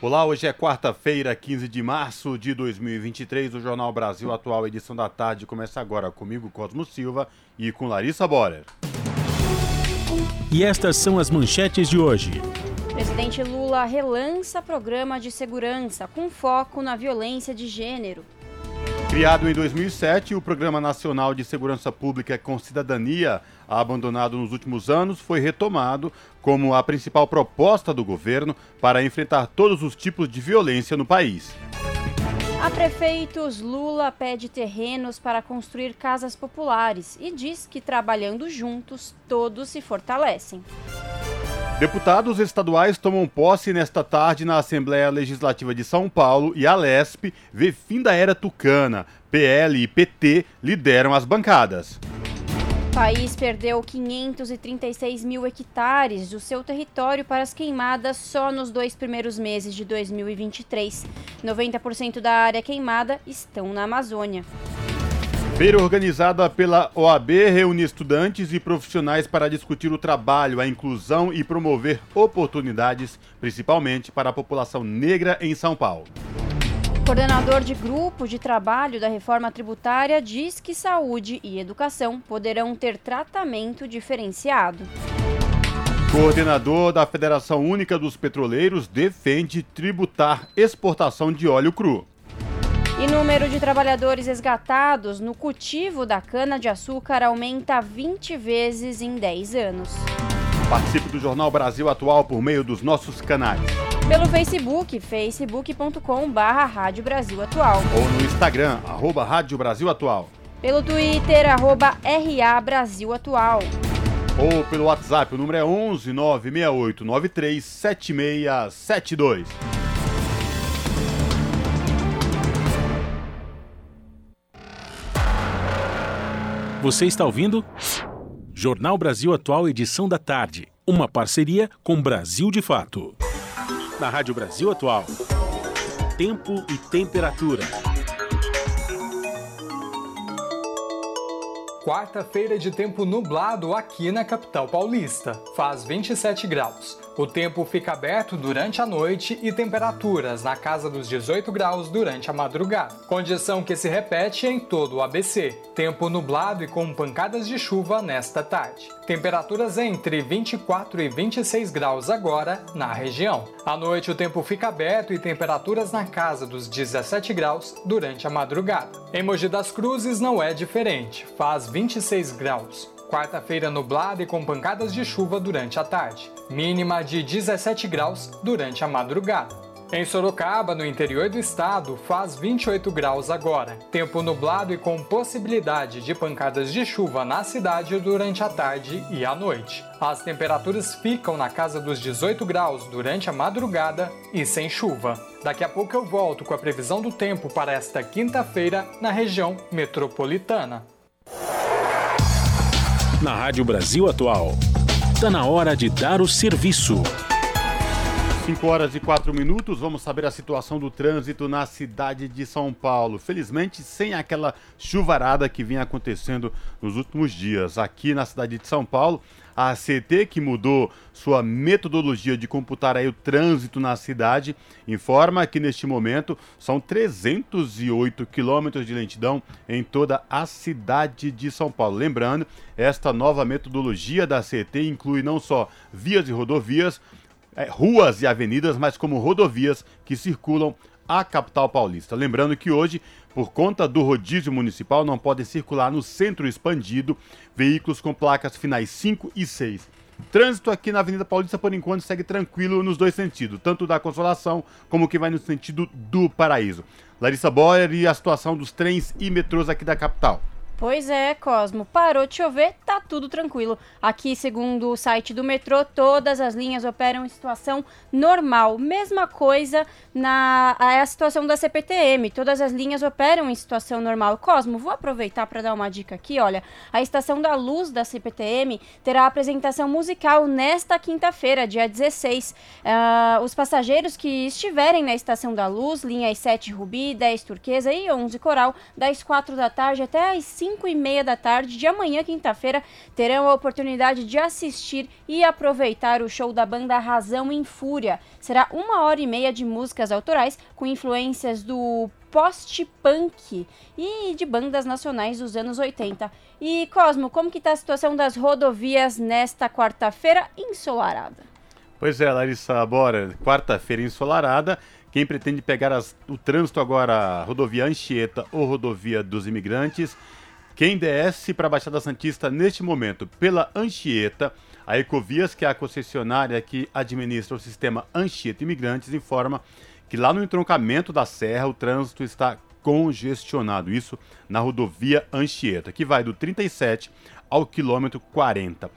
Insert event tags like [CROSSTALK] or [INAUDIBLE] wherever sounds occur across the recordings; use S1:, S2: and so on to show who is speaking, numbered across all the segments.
S1: Olá, hoje é quarta-feira, 15 de março de 2023. O Jornal Brasil Atual, edição da tarde, começa agora comigo, Cosmo Silva, e com Larissa Borer.
S2: E estas são as manchetes de hoje.
S3: Presidente Lula relança programa de segurança com foco na violência de gênero.
S1: Criado em 2007, o Programa Nacional de Segurança Pública com Cidadania, abandonado nos últimos anos, foi retomado como a principal proposta do governo para enfrentar todos os tipos de violência no país.
S3: A prefeitos, Lula pede terrenos para construir casas populares e diz que trabalhando juntos, todos se fortalecem.
S1: Deputados estaduais tomam posse nesta tarde na Assembleia Legislativa de São Paulo e a LESP vê fim da era tucana. PL e PT lideram as bancadas.
S3: País perdeu 536 mil hectares do seu território para as queimadas só nos dois primeiros meses de 2023. 90% da área queimada estão na Amazônia.
S1: Feira organizada pela OAB reúne estudantes e profissionais para discutir o trabalho, a inclusão e promover oportunidades, principalmente para a população negra em São Paulo.
S3: Coordenador de grupo de trabalho da reforma tributária diz que saúde e educação poderão ter tratamento diferenciado.
S1: Coordenador da Federação Única dos Petroleiros defende tributar exportação de óleo cru.
S3: E número de trabalhadores resgatados no cultivo da cana-de-açúcar aumenta 20 vezes em 10 anos.
S1: Participe do Jornal Brasil Atual por meio dos nossos canais.
S3: Pelo Facebook, facebook.com barra Rádio Brasil Atual.
S1: Ou no Instagram, arroba Rádio Brasil Atual.
S3: Pelo Twitter, arroba RA Brasil Atual.
S1: Ou pelo WhatsApp, o número é 11 968 93 7672.
S2: Você está ouvindo? Jornal Brasil Atual, edição da tarde. Uma parceria com Brasil de Fato. Na Rádio Brasil Atual. Tempo e temperatura.
S4: Quarta-feira de tempo nublado aqui na capital paulista. Faz 27 graus. O tempo fica aberto durante a noite e temperaturas na casa dos 18 graus durante a madrugada. Condição que se repete em todo o ABC. Tempo nublado e com pancadas de chuva nesta tarde. Temperaturas entre 24 e 26 graus agora na região. À noite o tempo fica aberto e temperaturas na casa dos 17 graus durante a madrugada. Em Mogi das Cruzes não é diferente. Faz 26 graus. Quarta-feira nublada e com pancadas de chuva durante a tarde. Mínima de 17 graus durante a madrugada. Em Sorocaba, no interior do estado, faz 28 graus agora. Tempo nublado e com possibilidade de pancadas de chuva na cidade durante a tarde e a noite. As temperaturas ficam na casa dos 18 graus durante a madrugada e sem chuva. Daqui a pouco eu volto com a previsão do tempo para esta quinta-feira na região metropolitana.
S2: Na Rádio Brasil Atual. Está na hora de dar o serviço.
S1: 5 horas e 4 minutos, vamos saber a situação do trânsito na cidade de São Paulo. Felizmente, sem aquela chuvarada que vinha acontecendo nos últimos dias. Aqui na cidade de São Paulo, a CT, que mudou sua metodologia de computar aí o trânsito na cidade, informa que neste momento são 308 quilômetros de lentidão em toda a cidade de São Paulo. Lembrando, esta nova metodologia da CT inclui não só vias e rodovias, é, ruas e avenidas, mas como rodovias que circulam a capital paulista. Lembrando que hoje, por conta do rodízio municipal, não podem circular no centro expandido veículos com placas finais 5 e 6. Trânsito aqui na Avenida Paulista, por enquanto, segue tranquilo nos dois sentidos, tanto da Consolação como que vai no sentido do Paraíso. Larissa Boyer e a situação dos trens e metrôs aqui da capital.
S3: Pois é, Cosmo. Parou de chover, tá tudo tranquilo. Aqui, segundo o site do metrô, todas as linhas operam em situação normal. Mesma coisa na a situação da CPTM. Todas as linhas operam em situação normal. Cosmo, vou aproveitar para dar uma dica aqui. Olha, a estação da luz da CPTM terá apresentação musical nesta quinta-feira, dia 16. Uh, ah, os passageiros que estiverem na estação da luz, linhas 7 Rubi, 10 Turquesa e 11 Coral, das 4 da tarde até as 5 5 e meia da tarde de amanhã, quinta-feira, terão a oportunidade de assistir e aproveitar o show da banda Razão em Fúria. Será uma hora e meia de músicas autorais com influências do post-punk e de bandas nacionais dos anos 80. E Cosmo, como que está a situação das rodovias nesta quarta-feira ensolarada?
S1: Pois é, Larissa, bora, quarta-feira ensolarada. Quem pretende pegar as, o trânsito agora, rodovia Anchieta ou rodovia dos imigrantes, quem desce para a Baixada Santista neste momento pela Anchieta, a Ecovias, que é a concessionária que administra o sistema Anchieta Imigrantes, informa que lá no entroncamento da serra o trânsito está congestionado. Isso na rodovia Anchieta, que vai do 37 ao quilômetro 40.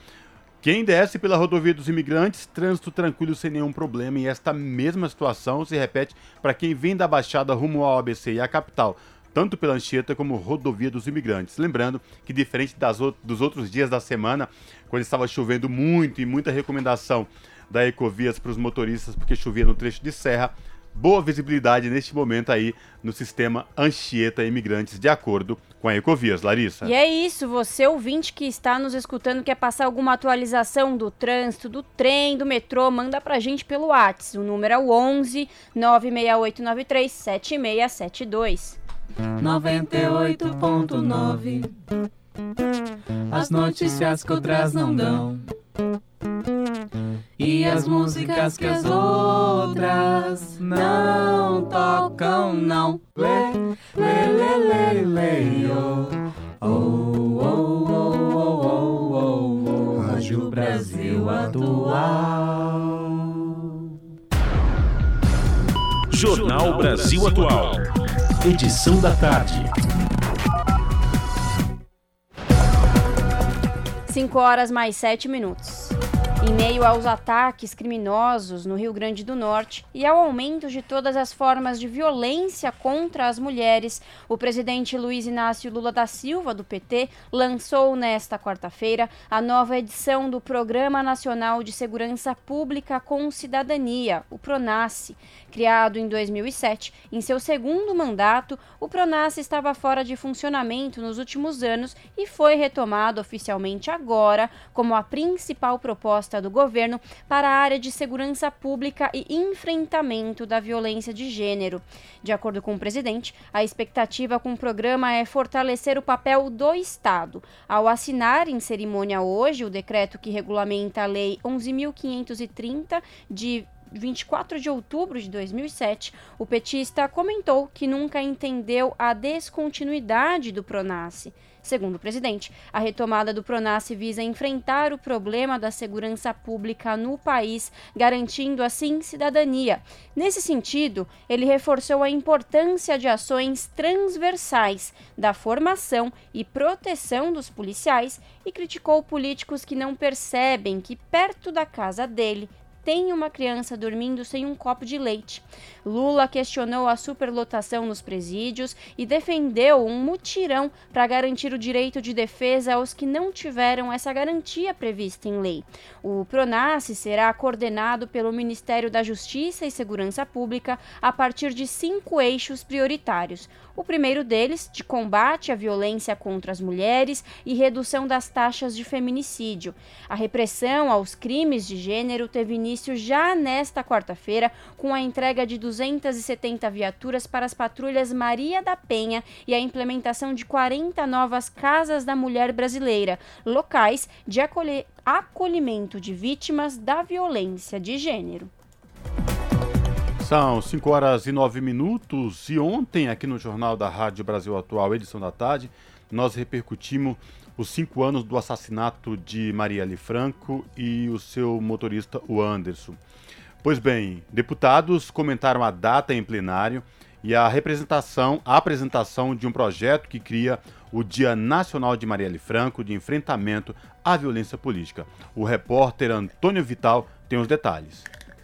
S1: Quem desce pela rodovia dos imigrantes, trânsito tranquilo sem nenhum problema. E esta mesma situação se repete para quem vem da Baixada rumo ao ABC e à capital tanto pela Anchieta como rodovia dos imigrantes. Lembrando que, diferente das, dos outros dias da semana, quando estava chovendo muito e muita recomendação da Ecovias para os motoristas, porque chovia no trecho de serra, boa visibilidade neste momento aí no sistema Anchieta Imigrantes, de acordo com a Ecovias, Larissa.
S3: E é isso, você ouvinte que está nos escutando, quer passar alguma atualização do trânsito, do trem, do metrô, manda pra gente pelo WhatsApp. O número é o 11 96893 7672.
S5: 98.9 As notícias que outras não dão. E as músicas que as outras não tocam, não. Lê, lê, lê, lê, lê, oh Oh, oh, oh, oh, oh, oh, Rádio Brasil Atual.
S2: Jornal Brasil Atual edição da tarde.
S3: 5 horas mais 7 minutos. Em meio aos ataques criminosos no Rio Grande do Norte e ao aumento de todas as formas de violência contra as mulheres, o presidente Luiz Inácio Lula da Silva, do PT, lançou nesta quarta-feira a nova edição do Programa Nacional de Segurança Pública com Cidadania, o PRONASSE. Criado em 2007, em seu segundo mandato, o PRONASSE estava fora de funcionamento nos últimos anos e foi retomado oficialmente agora como a principal proposta do governo para a área de segurança pública e enfrentamento da violência de gênero. De acordo com o presidente, a expectativa com o programa é fortalecer o papel do Estado. Ao assinar em cerimônia hoje o decreto que regulamenta a Lei 11.530 de 24 de outubro de 2007, o petista comentou que nunca entendeu a descontinuidade do Pronace. Segundo o presidente, a retomada do Pronace visa enfrentar o problema da segurança pública no país, garantindo assim cidadania. Nesse sentido, ele reforçou a importância de ações transversais da formação e proteção dos policiais e criticou políticos que não percebem que perto da casa dele tem uma criança dormindo sem um copo de leite. Lula questionou a superlotação nos presídios e defendeu um mutirão para garantir o direito de defesa aos que não tiveram essa garantia prevista em lei. O Pronace será coordenado pelo Ministério da Justiça e Segurança Pública a partir de cinco eixos prioritários. O primeiro deles, de combate à violência contra as mulheres e redução das taxas de feminicídio. A repressão aos crimes de gênero teve início já nesta quarta-feira, com a entrega de 270 viaturas para as patrulhas Maria da Penha e a implementação de 40 novas Casas da Mulher Brasileira, locais de acolhimento de vítimas da violência de gênero.
S1: São 5 horas e 9 minutos e ontem, aqui no Jornal da Rádio Brasil Atual, edição da tarde, nós repercutimos os cinco anos do assassinato de Marielle Franco e o seu motorista, o Anderson. Pois bem, deputados comentaram a data em plenário e a representação, a apresentação de um projeto que cria o Dia Nacional de Marielle Franco de enfrentamento à violência política. O repórter Antônio Vital tem os detalhes.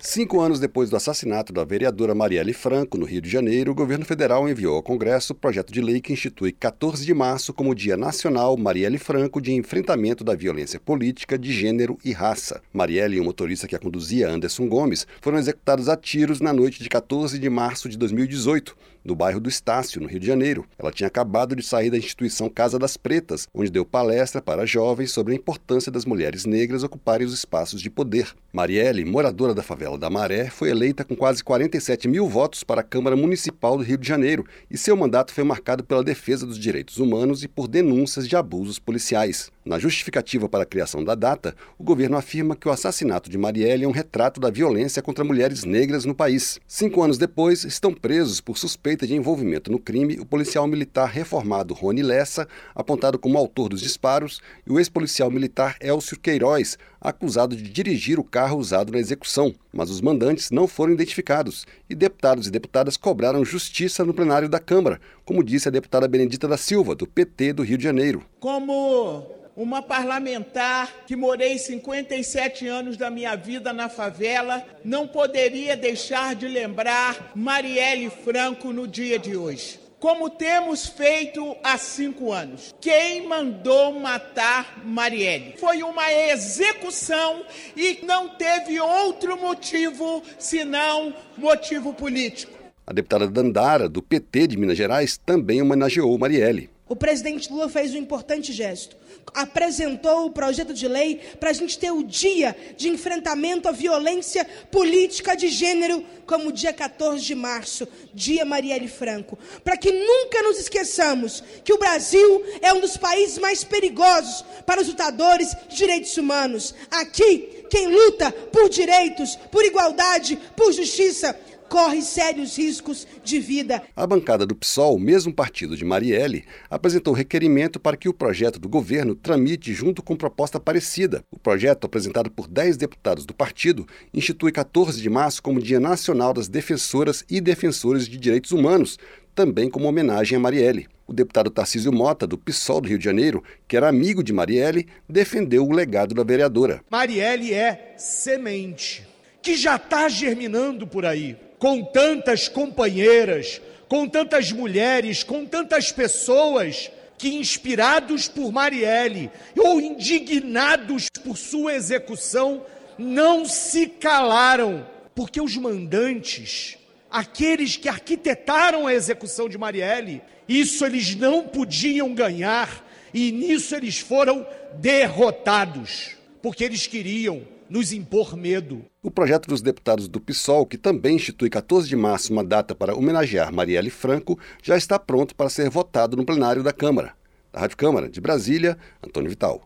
S6: Cinco anos depois do assassinato da vereadora Marielle Franco, no Rio de Janeiro, o governo federal enviou ao Congresso o projeto de lei que institui 14 de março como Dia Nacional Marielle Franco de enfrentamento da violência política de gênero e raça. Marielle e o motorista que a conduzia, Anderson Gomes, foram executados a tiros na noite de 14 de março de 2018 do bairro do Estácio, no Rio de Janeiro. Ela tinha acabado de sair da instituição Casa das Pretas, onde deu palestra para jovens sobre a importância das mulheres negras ocuparem os espaços de poder. Marielle, moradora da favela da Maré, foi eleita com quase 47 mil votos para a Câmara Municipal do Rio de Janeiro e seu mandato foi marcado pela defesa dos direitos humanos e por denúncias de abusos policiais. Na justificativa para a criação da data, o governo afirma que o assassinato de Marielle é um retrato da violência contra mulheres negras no país. Cinco anos depois, estão presos por suspeita de envolvimento no crime o policial militar reformado Rony Lessa, apontado como autor dos disparos, e o ex-policial militar Elcio Queiroz, acusado de dirigir o carro usado na execução. Mas os mandantes não foram identificados e deputados e deputadas cobraram justiça no plenário da Câmara, como disse a deputada Benedita da Silva, do PT do Rio de Janeiro.
S7: Como uma parlamentar que morei 57 anos da minha vida na favela, não poderia deixar de lembrar Marielle Franco no dia de hoje. Como temos feito há cinco anos. Quem mandou matar Marielle? Foi uma execução e não teve outro motivo senão motivo político.
S6: A deputada Dandara, do PT de Minas Gerais, também homenageou Marielle.
S8: O presidente Lula fez um importante gesto apresentou o projeto de lei para a gente ter o dia de enfrentamento à violência política de gênero, como dia 14 de março, dia Marielle Franco. Para que nunca nos esqueçamos que o Brasil é um dos países mais perigosos para os lutadores de direitos humanos. Aqui, quem luta por direitos, por igualdade, por justiça, corre sérios riscos de vida.
S6: A bancada do PSOL, mesmo partido de Marielle, apresentou requerimento para que o projeto do governo tramite junto com proposta parecida. O projeto, apresentado por 10 deputados do partido, institui 14 de março como Dia Nacional das Defensoras e Defensores de Direitos Humanos, também como homenagem a Marielle. O deputado Tarcísio Mota, do PSOL do Rio de Janeiro, que era amigo de Marielle, defendeu o legado da vereadora.
S9: Marielle é semente que já está germinando por aí com tantas companheiras, com tantas mulheres, com tantas pessoas que, inspirados por Marielle ou indignados por sua execução, não se calaram, porque os mandantes, aqueles que arquitetaram a execução de Marielle, isso eles não podiam ganhar e nisso eles foram derrotados, porque eles queriam nos impor medo.
S6: O projeto dos deputados do PSOL, que também institui 14 de março uma data para homenagear Marielle Franco, já está pronto para ser votado no plenário da Câmara. Da Rádio Câmara, de Brasília, Antônio Vital.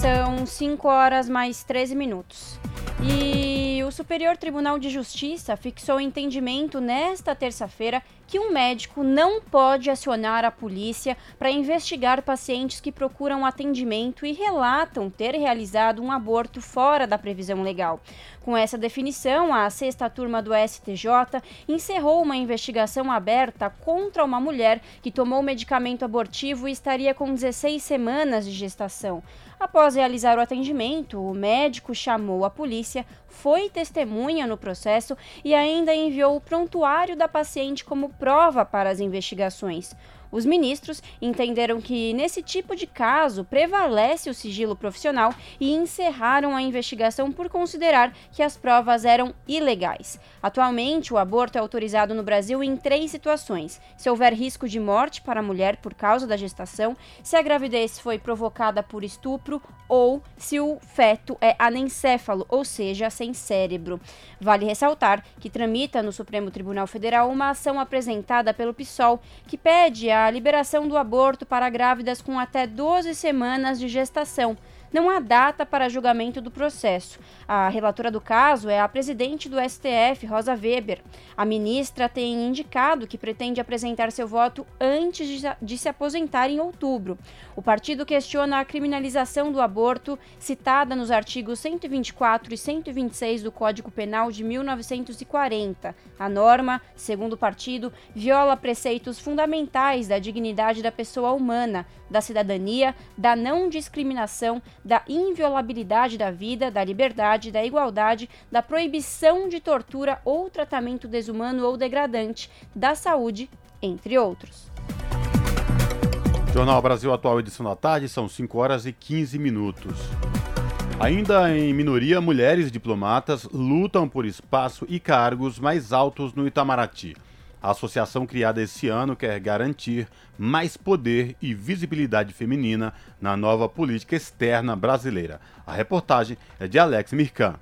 S3: São 5 horas mais 13 minutos. E o Superior Tribunal de Justiça fixou entendimento nesta terça-feira que um médico não pode acionar a polícia para investigar pacientes que procuram atendimento e relatam ter realizado um aborto fora da previsão legal. Com essa definição, a sexta turma do STJ encerrou uma investigação aberta contra uma mulher que tomou medicamento abortivo e estaria com 16 semanas de gestação. Após realizar o atendimento, o médico chamou a polícia, foi testemunha no processo e ainda enviou o prontuário da paciente como prova para as investigações. Os ministros entenderam que, nesse tipo de caso, prevalece o sigilo profissional e encerraram a investigação por considerar que as provas eram ilegais. Atualmente, o aborto é autorizado no Brasil em três situações: se houver risco de morte para a mulher por causa da gestação, se a gravidez foi provocada por estupro ou se o feto é anencéfalo, ou seja, sem cérebro. Vale ressaltar que tramita no Supremo Tribunal Federal uma ação apresentada pelo PSOL que pede a liberação do aborto para grávidas com até 12 semanas de gestação. Não há data para julgamento do processo. A relatora do caso é a presidente do STF, Rosa Weber. A ministra tem indicado que pretende apresentar seu voto antes de se aposentar em outubro. O partido questiona a criminalização do aborto, citada nos artigos 124 e 126 do Código Penal de 1940. A norma, segundo o partido, viola preceitos fundamentais da dignidade da pessoa humana, da cidadania, da não discriminação, da inviolabilidade da vida, da liberdade, da igualdade, da proibição de tortura ou tratamento desumano ou degradante, da saúde, entre outros.
S1: Jornal Brasil Atual, edição da tarde, são 5 horas e 15 minutos. Ainda em minoria, mulheres diplomatas lutam por espaço e cargos mais altos no Itamaraty. A associação criada esse ano quer garantir mais poder e visibilidade feminina na nova política externa brasileira. A reportagem é de Alex Mirkan.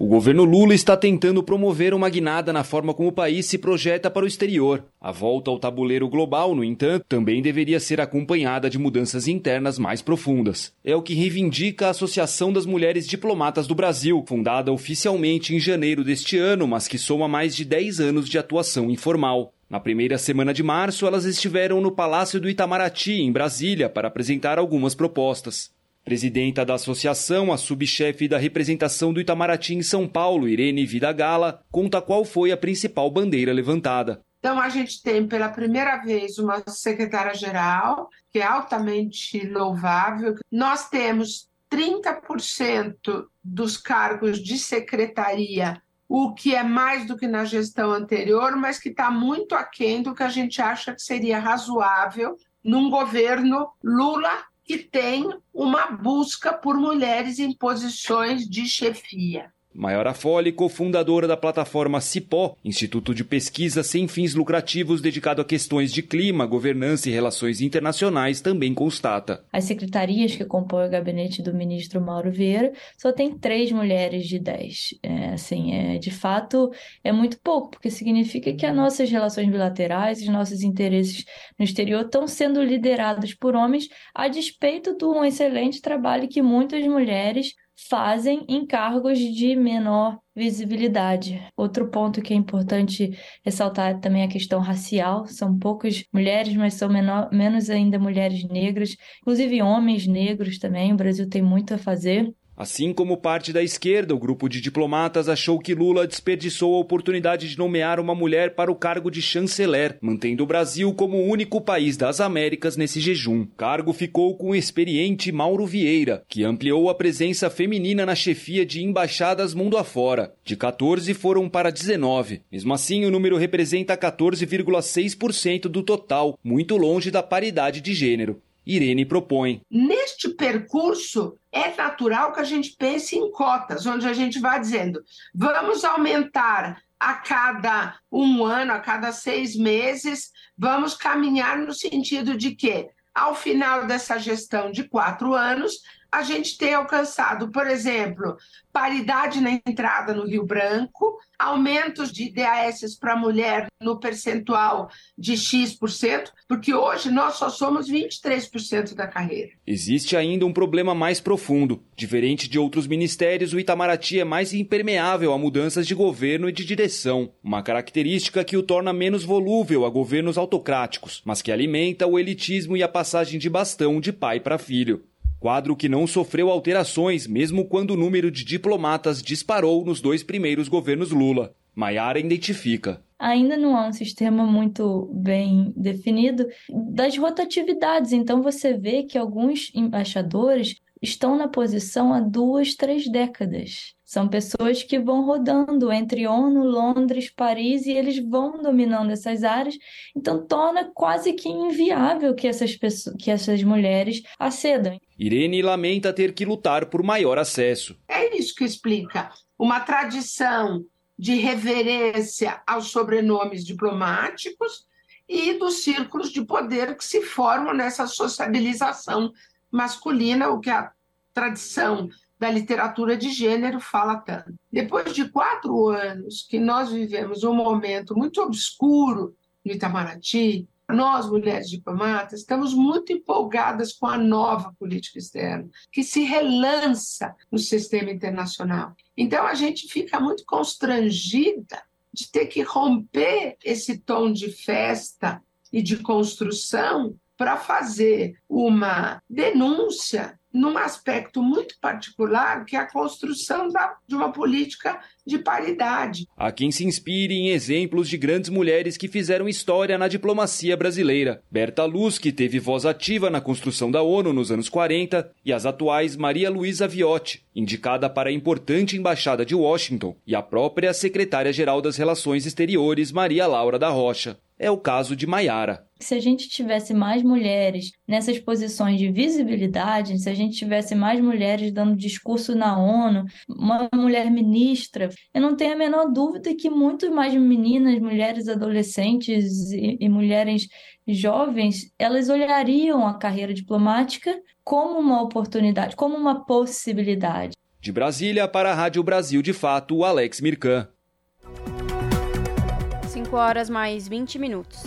S10: O governo Lula está tentando promover uma guinada na forma como o país se projeta para o exterior. A volta ao tabuleiro global, no entanto, também deveria ser acompanhada de mudanças internas mais profundas. É o que reivindica a Associação das Mulheres Diplomatas do Brasil, fundada oficialmente em janeiro deste ano, mas que soma mais de 10 anos de atuação informal. Na primeira semana de março, elas estiveram no Palácio do Itamaraty, em Brasília, para apresentar algumas propostas. Presidenta da associação, a subchefe da representação do Itamaraty em São Paulo, Irene Vidagala, conta qual foi a principal bandeira levantada.
S11: Então, a gente tem pela primeira vez uma secretária-geral, que é altamente louvável. Nós temos 30% dos cargos de secretaria, o que é mais do que na gestão anterior, mas que está muito aquém do que a gente acha que seria razoável num governo Lula que tem uma busca por mulheres em posições de chefia.
S10: Maior Afoli, cofundadora da plataforma Cipó, Instituto de Pesquisa sem fins lucrativos dedicado a questões de clima, governança e relações internacionais, também constata.
S12: As secretarias que compõem o gabinete do ministro Mauro Vieira só tem três mulheres de dez. É, assim, é, de fato, é muito pouco, porque significa que as nossas relações bilaterais, os nossos interesses no exterior estão sendo liderados por homens, a despeito do excelente trabalho que muitas mulheres fazem em cargos de menor visibilidade. Outro ponto que é importante ressaltar é também a questão racial. São poucas mulheres, mas são menor, menos ainda mulheres negras, inclusive homens negros também. O Brasil tem muito a fazer.
S10: Assim como parte da esquerda, o grupo de diplomatas achou que Lula desperdiçou a oportunidade de nomear uma mulher para o cargo de chanceler, mantendo o Brasil como o único país das Américas nesse jejum. O cargo ficou com o experiente Mauro Vieira, que ampliou a presença feminina na chefia de embaixadas mundo afora. De 14 foram para 19. Mesmo assim, o número representa 14,6% do total, muito longe da paridade de gênero. Irene propõe.
S11: Neste percurso, é natural que a gente pense em cotas, onde a gente vai dizendo: vamos aumentar a cada um ano, a cada seis meses, vamos caminhar no sentido de que, ao final dessa gestão de quatro anos, a gente tem alcançado, por exemplo, paridade na entrada no Rio Branco, aumentos de DAS para mulher no percentual de X%, porque hoje nós só somos 23% da carreira.
S10: Existe ainda um problema mais profundo. Diferente de outros ministérios, o Itamaraty é mais impermeável a mudanças de governo e de direção, uma característica que o torna menos volúvel a governos autocráticos, mas que alimenta o elitismo e a passagem de bastão de pai para filho. Quadro que não sofreu alterações, mesmo quando o número de diplomatas disparou nos dois primeiros governos Lula. Maiara identifica.
S12: Ainda não há um sistema muito bem definido das rotatividades. Então, você vê que alguns embaixadores estão na posição há duas, três décadas. São pessoas que vão rodando entre ONU, Londres, Paris e eles vão dominando essas áreas. Então torna quase que inviável que essas pessoas, que essas mulheres acedam.
S10: Irene lamenta ter que lutar por maior acesso.
S11: É isso que explica uma tradição de reverência aos sobrenomes diplomáticos e dos círculos de poder que se formam nessa sociabilização masculina, o que a tradição da literatura de gênero fala tanto. Depois de quatro anos que nós vivemos um momento muito obscuro no Itamaraty, Nós, mulheres diplomatas, estamos muito empolgadas com a nova política externa, que se relança no sistema internacional. Então, a gente fica muito constrangida de ter que romper esse tom de festa e de construção para fazer uma denúncia num aspecto muito particular, que é a construção da, de uma política de paridade.
S10: Há quem se inspire em exemplos de grandes mulheres que fizeram história na diplomacia brasileira. Berta Luz, que teve voz ativa na construção da ONU nos anos 40, e as atuais Maria Luísa Viotti, indicada para a importante embaixada de Washington, e a própria secretária-geral das Relações Exteriores, Maria Laura da Rocha. É o caso de Maiara.
S12: Se a gente tivesse mais mulheres nessas posições de visibilidade, se a gente tivesse mais mulheres dando discurso na ONU, uma mulher ministra, eu não tenho a menor dúvida que muito mais meninas, mulheres adolescentes e, e mulheres jovens, elas olhariam a carreira diplomática como uma oportunidade, como uma possibilidade.
S10: De Brasília para a Rádio Brasil de Fato, Alex Mirkan.
S3: 5 horas mais 20 minutos.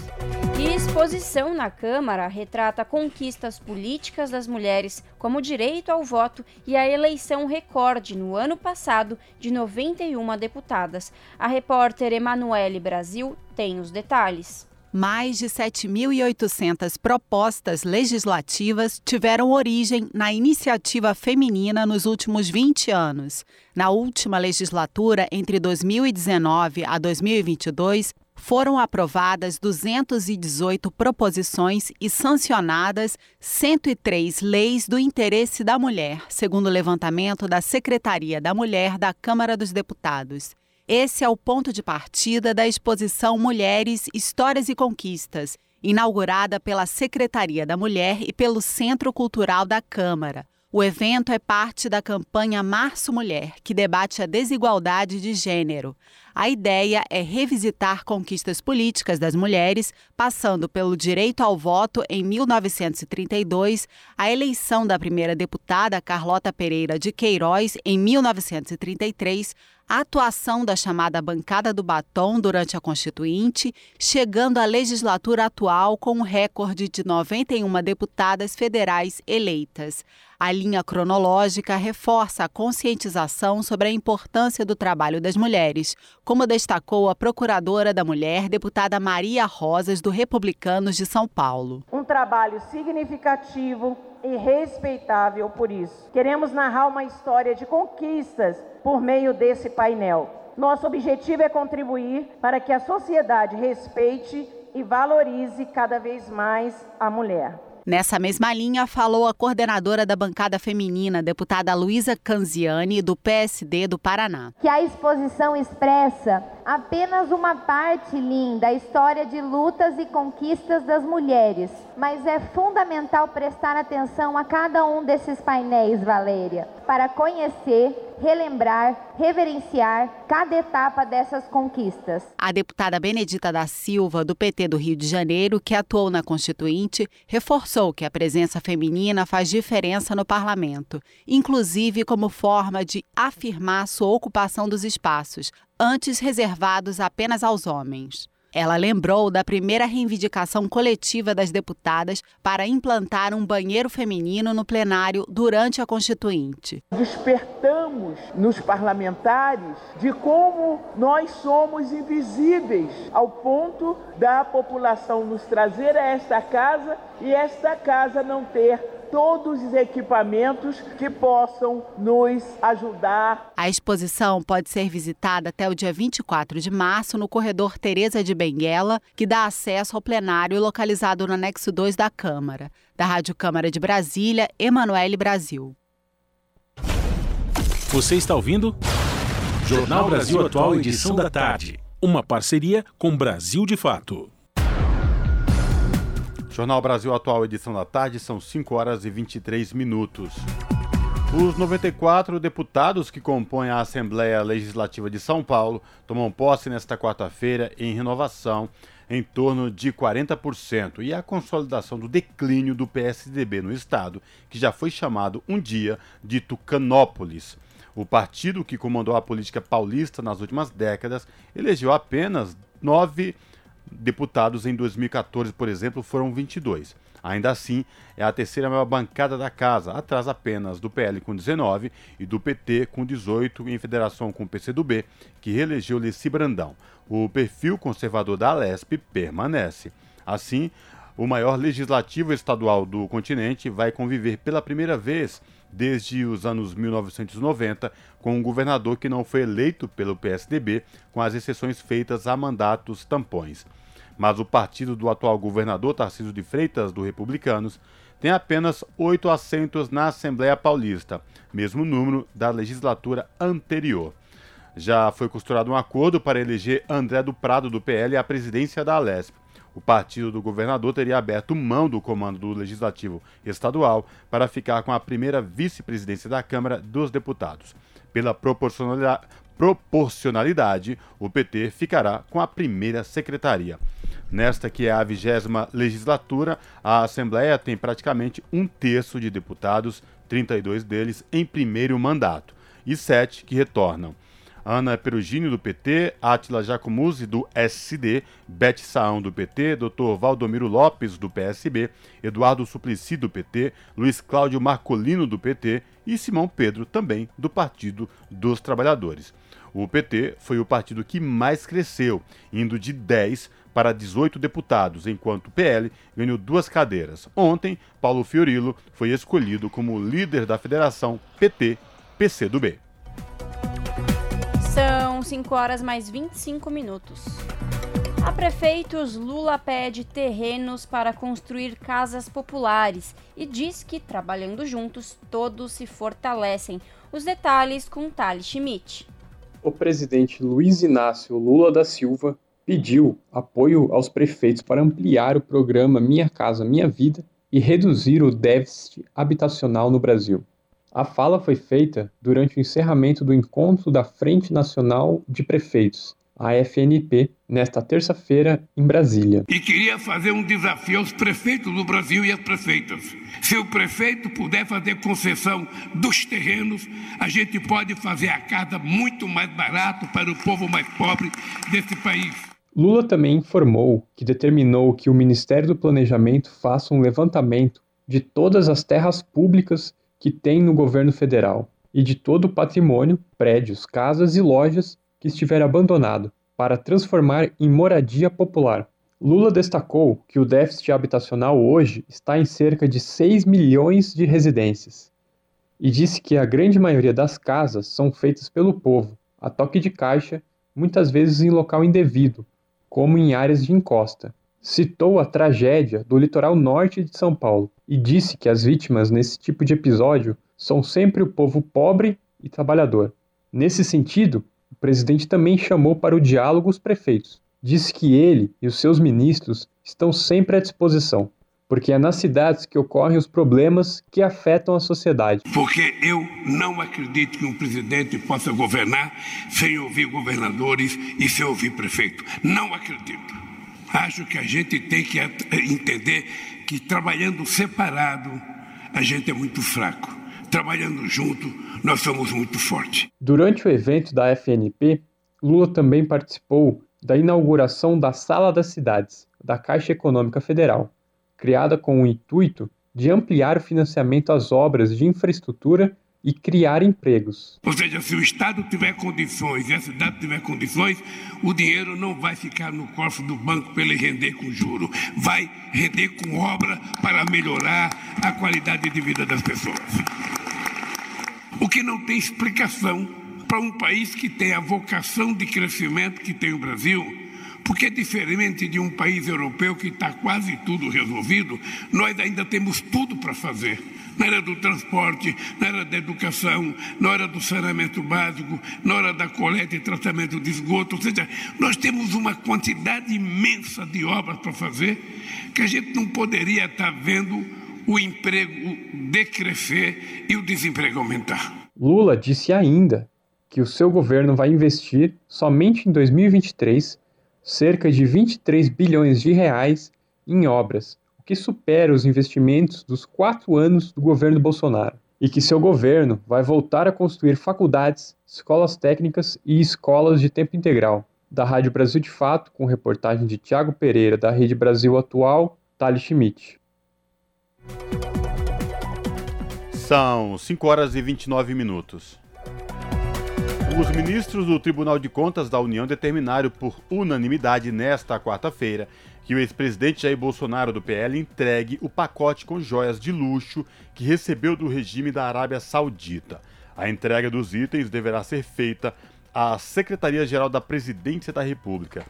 S3: E exposição na Câmara retrata conquistas políticas das mulheres, como o direito ao voto e a eleição recorde no ano passado de 91 deputadas. A repórter Emanuele Brasil tem os detalhes.
S13: Mais de 7.800 propostas legislativas tiveram origem na iniciativa feminina nos últimos 20 anos. Na última legislatura, entre 2019 a 2022, foram aprovadas 218 proposições e sancionadas 103 leis do interesse da mulher, segundo o levantamento da Secretaria da Mulher da Câmara dos Deputados. Esse é o ponto de partida da exposição Mulheres, Histórias e Conquistas, inaugurada pela Secretaria da Mulher e pelo Centro Cultural da Câmara. O evento é parte da campanha Março Mulher, que debate a desigualdade de gênero. A ideia é revisitar conquistas políticas das mulheres, passando pelo direito ao voto em 1932, a eleição da primeira deputada Carlota Pereira de Queiroz em 1933, a atuação da chamada bancada do batom durante a Constituinte, chegando à legislatura atual com um recorde de 91 deputadas federais eleitas. A linha cronológica reforça a conscientização sobre a importância do trabalho das mulheres, como destacou a procuradora da mulher, deputada Maria Rosas, do Republicanos de São Paulo.
S14: Um trabalho significativo e respeitável por isso. Queremos narrar uma história de conquistas por meio desse painel. Nosso objetivo é contribuir para que a sociedade respeite e valorize cada vez mais a mulher.
S13: Nessa mesma linha, falou a coordenadora da bancada feminina, deputada Luísa Canziani, do PSD do Paraná.
S15: Que a exposição expressa apenas uma parte linda, a história de lutas e conquistas das mulheres. Mas é fundamental prestar atenção a cada um desses painéis, Valéria, para conhecer relembrar, reverenciar cada etapa dessas conquistas.
S13: A deputada Benedita da Silva, do PT do Rio de Janeiro, que atuou na Constituinte, reforçou que a presença feminina faz diferença no parlamento, inclusive como forma de afirmar sua ocupação dos espaços, antes reservados apenas aos homens. Ela lembrou da primeira reivindicação coletiva das deputadas para implantar um banheiro feminino no plenário durante a Constituinte.
S16: Despertamos nos parlamentares de como nós somos invisíveis, ao ponto da população nos trazer a esta casa e esta casa não ter todos os equipamentos que possam nos ajudar.
S13: A exposição pode ser visitada até o dia 24 de março no corredor Teresa de Benguela, que dá acesso ao plenário localizado no anexo 2 da Câmara. Da Rádio Câmara de Brasília, Emanuele Brasil.
S2: Você está ouvindo? Jornal Brasil Atual, edição da tarde. Uma parceria com Brasil de Fato.
S1: Jornal Brasil Atual, edição da tarde, são 5 horas e 23 minutos. Os 94 deputados que compõem a Assembleia Legislativa de São Paulo tomam posse nesta quarta-feira em renovação em torno de 40% e a consolidação do declínio do PSDB no estado, que já foi chamado um dia de Tucanópolis. O partido que comandou a política paulista nas últimas décadas elegeu apenas nove deputados em 2014, por exemplo, foram 22. Ainda assim, é a terceira maior bancada da casa, atrás apenas do PL com 19 e do PT com 18, em federação com o PCdoB, que reelegeu Leci Brandão. O perfil conservador da Alesp permanece. Assim, o maior legislativo estadual do continente vai conviver pela primeira vez desde os anos 1990 com um governador que não foi eleito pelo PSDB, com as exceções feitas a mandatos tampões mas o partido do atual governador Tarcísio de Freitas, do Republicanos, tem apenas oito assentos na Assembleia Paulista, mesmo número da legislatura anterior. Já foi costurado um acordo para eleger André do Prado, do PL, à presidência da Alesp. O partido do governador teria aberto mão do comando do Legislativo Estadual para ficar com a primeira vice-presidência da Câmara dos Deputados. Pela proporcionalidade, o PT ficará com a primeira secretaria. Nesta que é a vigésima legislatura, a Assembleia tem praticamente um terço de deputados, 32 deles em primeiro mandato, e sete que retornam. Ana Perugini, do PT, Átila Jacomuzzi, do SD, Beth Saão, do PT, Dr. Valdomiro Lopes, do PSB, Eduardo Suplicy, do PT, Luiz Cláudio Marcolino, do PT e Simão Pedro, também do Partido dos Trabalhadores. O PT foi o partido que mais cresceu, indo de 10 para 18 deputados, enquanto o PL ganhou duas cadeiras. Ontem, Paulo Fiorilo foi escolhido como líder da federação PT-PCdoB.
S3: São 5 horas mais 25 minutos. A prefeitos, Lula pede terrenos para construir casas populares e diz que, trabalhando juntos, todos se fortalecem. Os detalhes com Thales Schmidt.
S17: O presidente Luiz Inácio Lula da Silva pediu apoio aos prefeitos para ampliar o programa Minha Casa Minha Vida e reduzir o déficit habitacional no Brasil. A fala foi feita durante o encerramento do encontro da Frente Nacional de Prefeitos, a FNP, nesta terça-feira em Brasília.
S18: E queria fazer um desafio aos prefeitos do Brasil e às prefeitas. Se o prefeito puder fazer concessão dos terrenos, a gente pode fazer a casa muito mais barato para o povo mais pobre desse país.
S17: Lula também informou que determinou que o Ministério do Planejamento faça um levantamento de todas as terras públicas que tem no governo federal e de todo o patrimônio, prédios, casas e lojas que estiver abandonado, para transformar em moradia popular. Lula destacou que o déficit habitacional hoje está em cerca de 6 milhões de residências e disse que a grande maioria das casas são feitas pelo povo, a toque de caixa, muitas vezes em local indevido, como em áreas de encosta. Citou a tragédia do litoral norte de São Paulo e disse que as vítimas nesse tipo de episódio são sempre o povo pobre e trabalhador. Nesse sentido, o presidente também chamou para o diálogo os prefeitos. Disse que ele e os seus ministros estão sempre à disposição, porque é nas cidades que ocorrem os problemas que afetam a sociedade.
S18: Porque eu não acredito que um presidente possa governar sem ouvir governadores e sem ouvir prefeito. Não acredito. Acho que a gente tem que entender que trabalhando separado a gente é muito fraco. Trabalhando junto, nós somos muito fortes.
S17: Durante o evento da FNP, Lula também participou da inauguração da Sala das Cidades, da Caixa Econômica Federal criada com o intuito de ampliar o financiamento às obras de infraestrutura e criar empregos.
S18: Ou seja, se o Estado tiver condições e a cidade tiver condições, o dinheiro não vai ficar no cofre do banco para ele render com juro, vai render com obra para melhorar a qualidade de vida das pessoas. O que não tem explicação para um país que tem a vocação de crescimento que tem o Brasil, porque, diferente de um país europeu que está quase tudo resolvido, nós ainda temos tudo para fazer. Na área do transporte, na área da educação, na área do saneamento básico, na hora da coleta e tratamento de esgoto. Ou seja, nós temos uma quantidade imensa de obras para fazer que a gente não poderia estar vendo o emprego decrescer e o desemprego aumentar.
S17: Lula disse ainda que o seu governo vai investir somente em 2023 cerca de 23 bilhões de reais em obras, o que supera os investimentos dos quatro anos do governo Bolsonaro, e que seu governo vai voltar a construir faculdades, escolas técnicas e escolas de tempo integral. Da Rádio Brasil de Fato, com reportagem de Tiago Pereira, da Rede Brasil Atual, Thali Schmidt.
S1: São 5 horas e 29 minutos. Os ministros do Tribunal de Contas da União determinaram por unanimidade nesta quarta-feira que o ex-presidente Jair Bolsonaro do PL entregue o pacote com joias de luxo que recebeu do regime da Arábia Saudita. A entrega dos itens deverá ser feita à Secretaria-Geral da Presidência da República.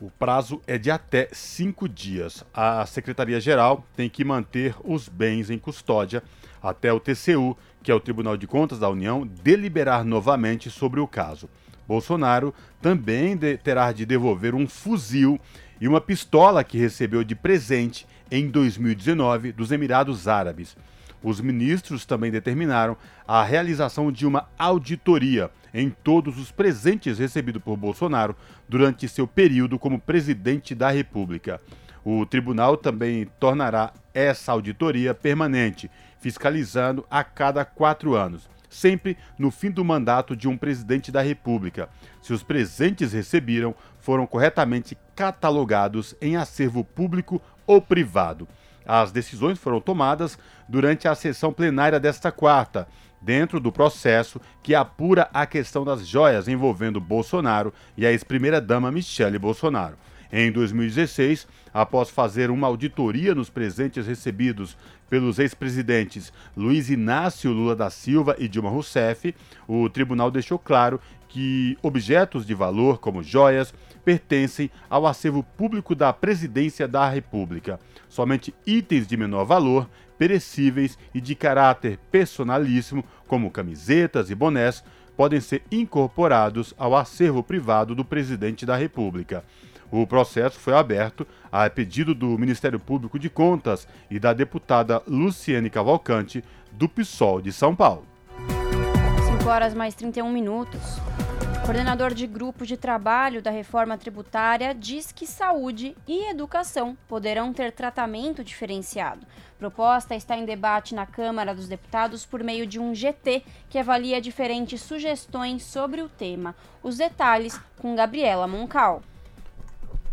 S1: O prazo é de até cinco dias. A Secretaria-Geral tem que manter os bens em custódia até o TCU, que é o Tribunal de Contas da União, deliberar novamente sobre o caso. Bolsonaro também de, terá de devolver um fuzil e uma pistola que recebeu de presente em 2019 dos Emirados Árabes. Os ministros também determinaram a realização de uma auditoria em todos os presentes recebidos por Bolsonaro durante seu período como presidente da República. O tribunal também tornará essa auditoria permanente, fiscalizando a cada quatro anos, sempre no fim do mandato de um presidente da República, se os presentes recebidos foram corretamente catalogados em acervo público ou privado. As decisões foram tomadas durante a sessão plenária desta quarta, dentro do processo que apura a questão das joias envolvendo Bolsonaro e a ex-primeira-dama Michele Bolsonaro. Em 2016, após fazer uma auditoria nos presentes recebidos pelos ex-presidentes Luiz Inácio Lula da Silva e Dilma Rousseff, o tribunal deixou claro que objetos de valor, como joias, pertencem ao acervo público da Presidência da República. Somente itens de menor valor, perecíveis e de caráter personalíssimo, como camisetas e bonés, podem ser incorporados ao acervo privado do presidente da República. O processo foi aberto a pedido do Ministério Público de Contas e da deputada Luciane Cavalcante, do PSOL de São Paulo.
S3: 5 horas mais 31 minutos. O coordenador de grupo de trabalho da reforma tributária diz que saúde e educação poderão ter tratamento diferenciado. Proposta está em debate na Câmara dos Deputados por meio de um GT que avalia diferentes sugestões sobre o tema. Os detalhes com Gabriela Moncal.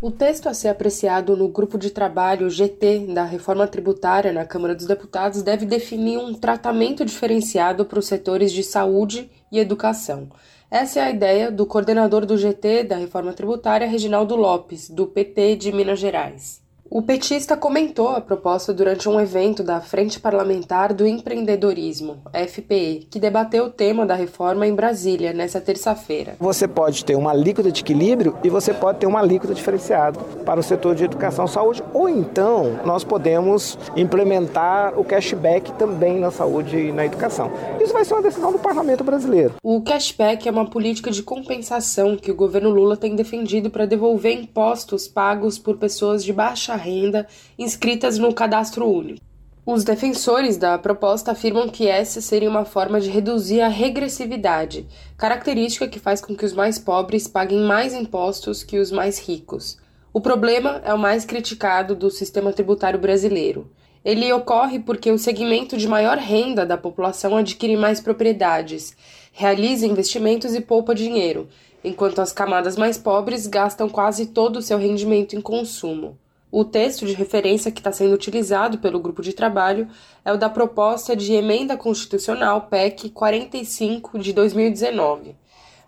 S19: O texto a ser apreciado no grupo de trabalho GT da reforma tributária na Câmara dos Deputados deve definir um tratamento diferenciado para os setores de saúde e educação. Essa é a ideia do coordenador do GT da reforma tributária, Reginaldo Lopes, do PT de Minas Gerais. O petista comentou a proposta durante um evento da Frente Parlamentar do Empreendedorismo, FPE, que debateu o tema da reforma em Brasília nesta terça-feira.
S20: Você pode ter uma alíquota de equilíbrio e você pode ter uma alíquota diferenciada para o setor de educação e saúde, ou então nós podemos implementar o cashback também na saúde e na educação. Isso vai ser uma decisão do parlamento brasileiro.
S19: O cashback é uma política de compensação que o governo Lula tem defendido para devolver impostos pagos por pessoas de baixa renda inscritas no cadastro único. Os defensores da proposta afirmam que essa seria uma forma de reduzir a regressividade, característica que faz com que os mais pobres paguem mais impostos que os mais ricos. O problema é o mais criticado do sistema tributário brasileiro. Ele ocorre porque o segmento de maior renda da população adquire mais propriedades, realiza investimentos e poupa dinheiro, enquanto as camadas mais pobres gastam quase todo o seu rendimento em consumo. O texto de referência que está sendo utilizado pelo grupo de trabalho é o da proposta de emenda constitucional PEC 45 de 2019.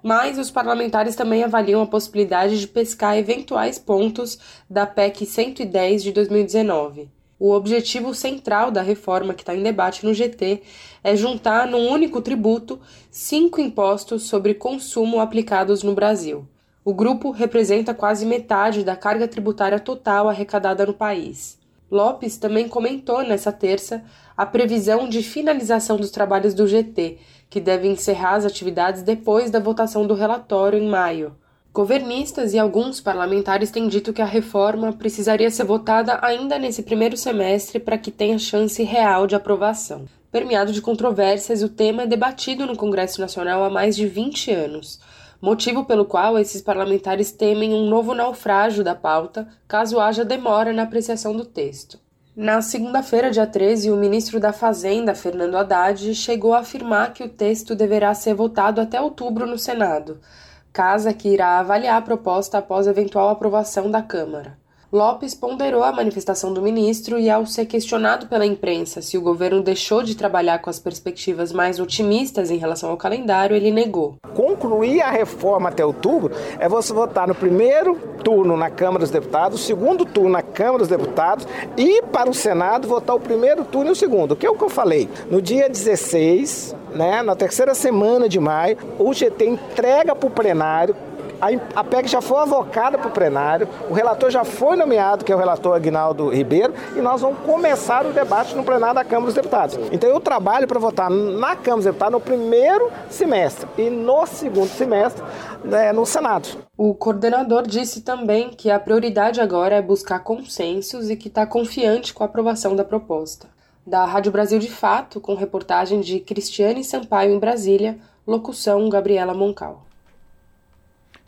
S19: Mas os parlamentares também avaliam a possibilidade de pescar eventuais pontos da PEC 110 de 2019. O objetivo central da reforma que está em debate no GT é juntar num único tributo cinco impostos sobre consumo aplicados no Brasil. O grupo representa quase metade da carga tributária total arrecadada no país. Lopes também comentou nessa terça a previsão de finalização dos trabalhos do GT, que deve encerrar as atividades depois da votação do relatório em maio. Governistas e alguns parlamentares têm dito que a reforma precisaria ser votada ainda nesse primeiro semestre para que tenha chance real de aprovação. Permeado de controvérsias, o tema é debatido no Congresso Nacional há mais de 20 anos motivo pelo qual esses parlamentares temem um novo naufrágio da pauta caso haja demora na apreciação do texto. Na segunda-feira, dia 13, o ministro da Fazenda, Fernando Haddad, chegou a afirmar que o texto deverá ser votado até outubro no Senado. casa que irá avaliar a proposta após eventual aprovação da Câmara. Lopes ponderou a manifestação do ministro e, ao ser questionado pela imprensa se o governo deixou de trabalhar com as perspectivas mais otimistas em relação ao calendário, ele negou.
S20: Concluir a reforma até outubro é você votar no primeiro turno na Câmara dos Deputados, segundo turno na Câmara dos Deputados e para o Senado votar o primeiro turno e o segundo. Que é o que eu falei. No dia 16, né, na terceira semana de maio, o GT entrega para o plenário a, PEC já foi avocada para o plenário, o relator já foi nomeado, que é o relator Agnaldo Ribeiro, e nós vamos começar o debate no plenário da Câmara dos Deputados. Então eu trabalho para votar na Câmara dos Deputados no primeiro semestre e no segundo semestre né, no Senado.
S19: O coordenador disse também que a prioridade agora é buscar consensos e que está confiante com a aprovação da proposta. Da Rádio Brasil de Fato, com reportagem de Cristiane Sampaio em Brasília, locução Gabriela Moncal.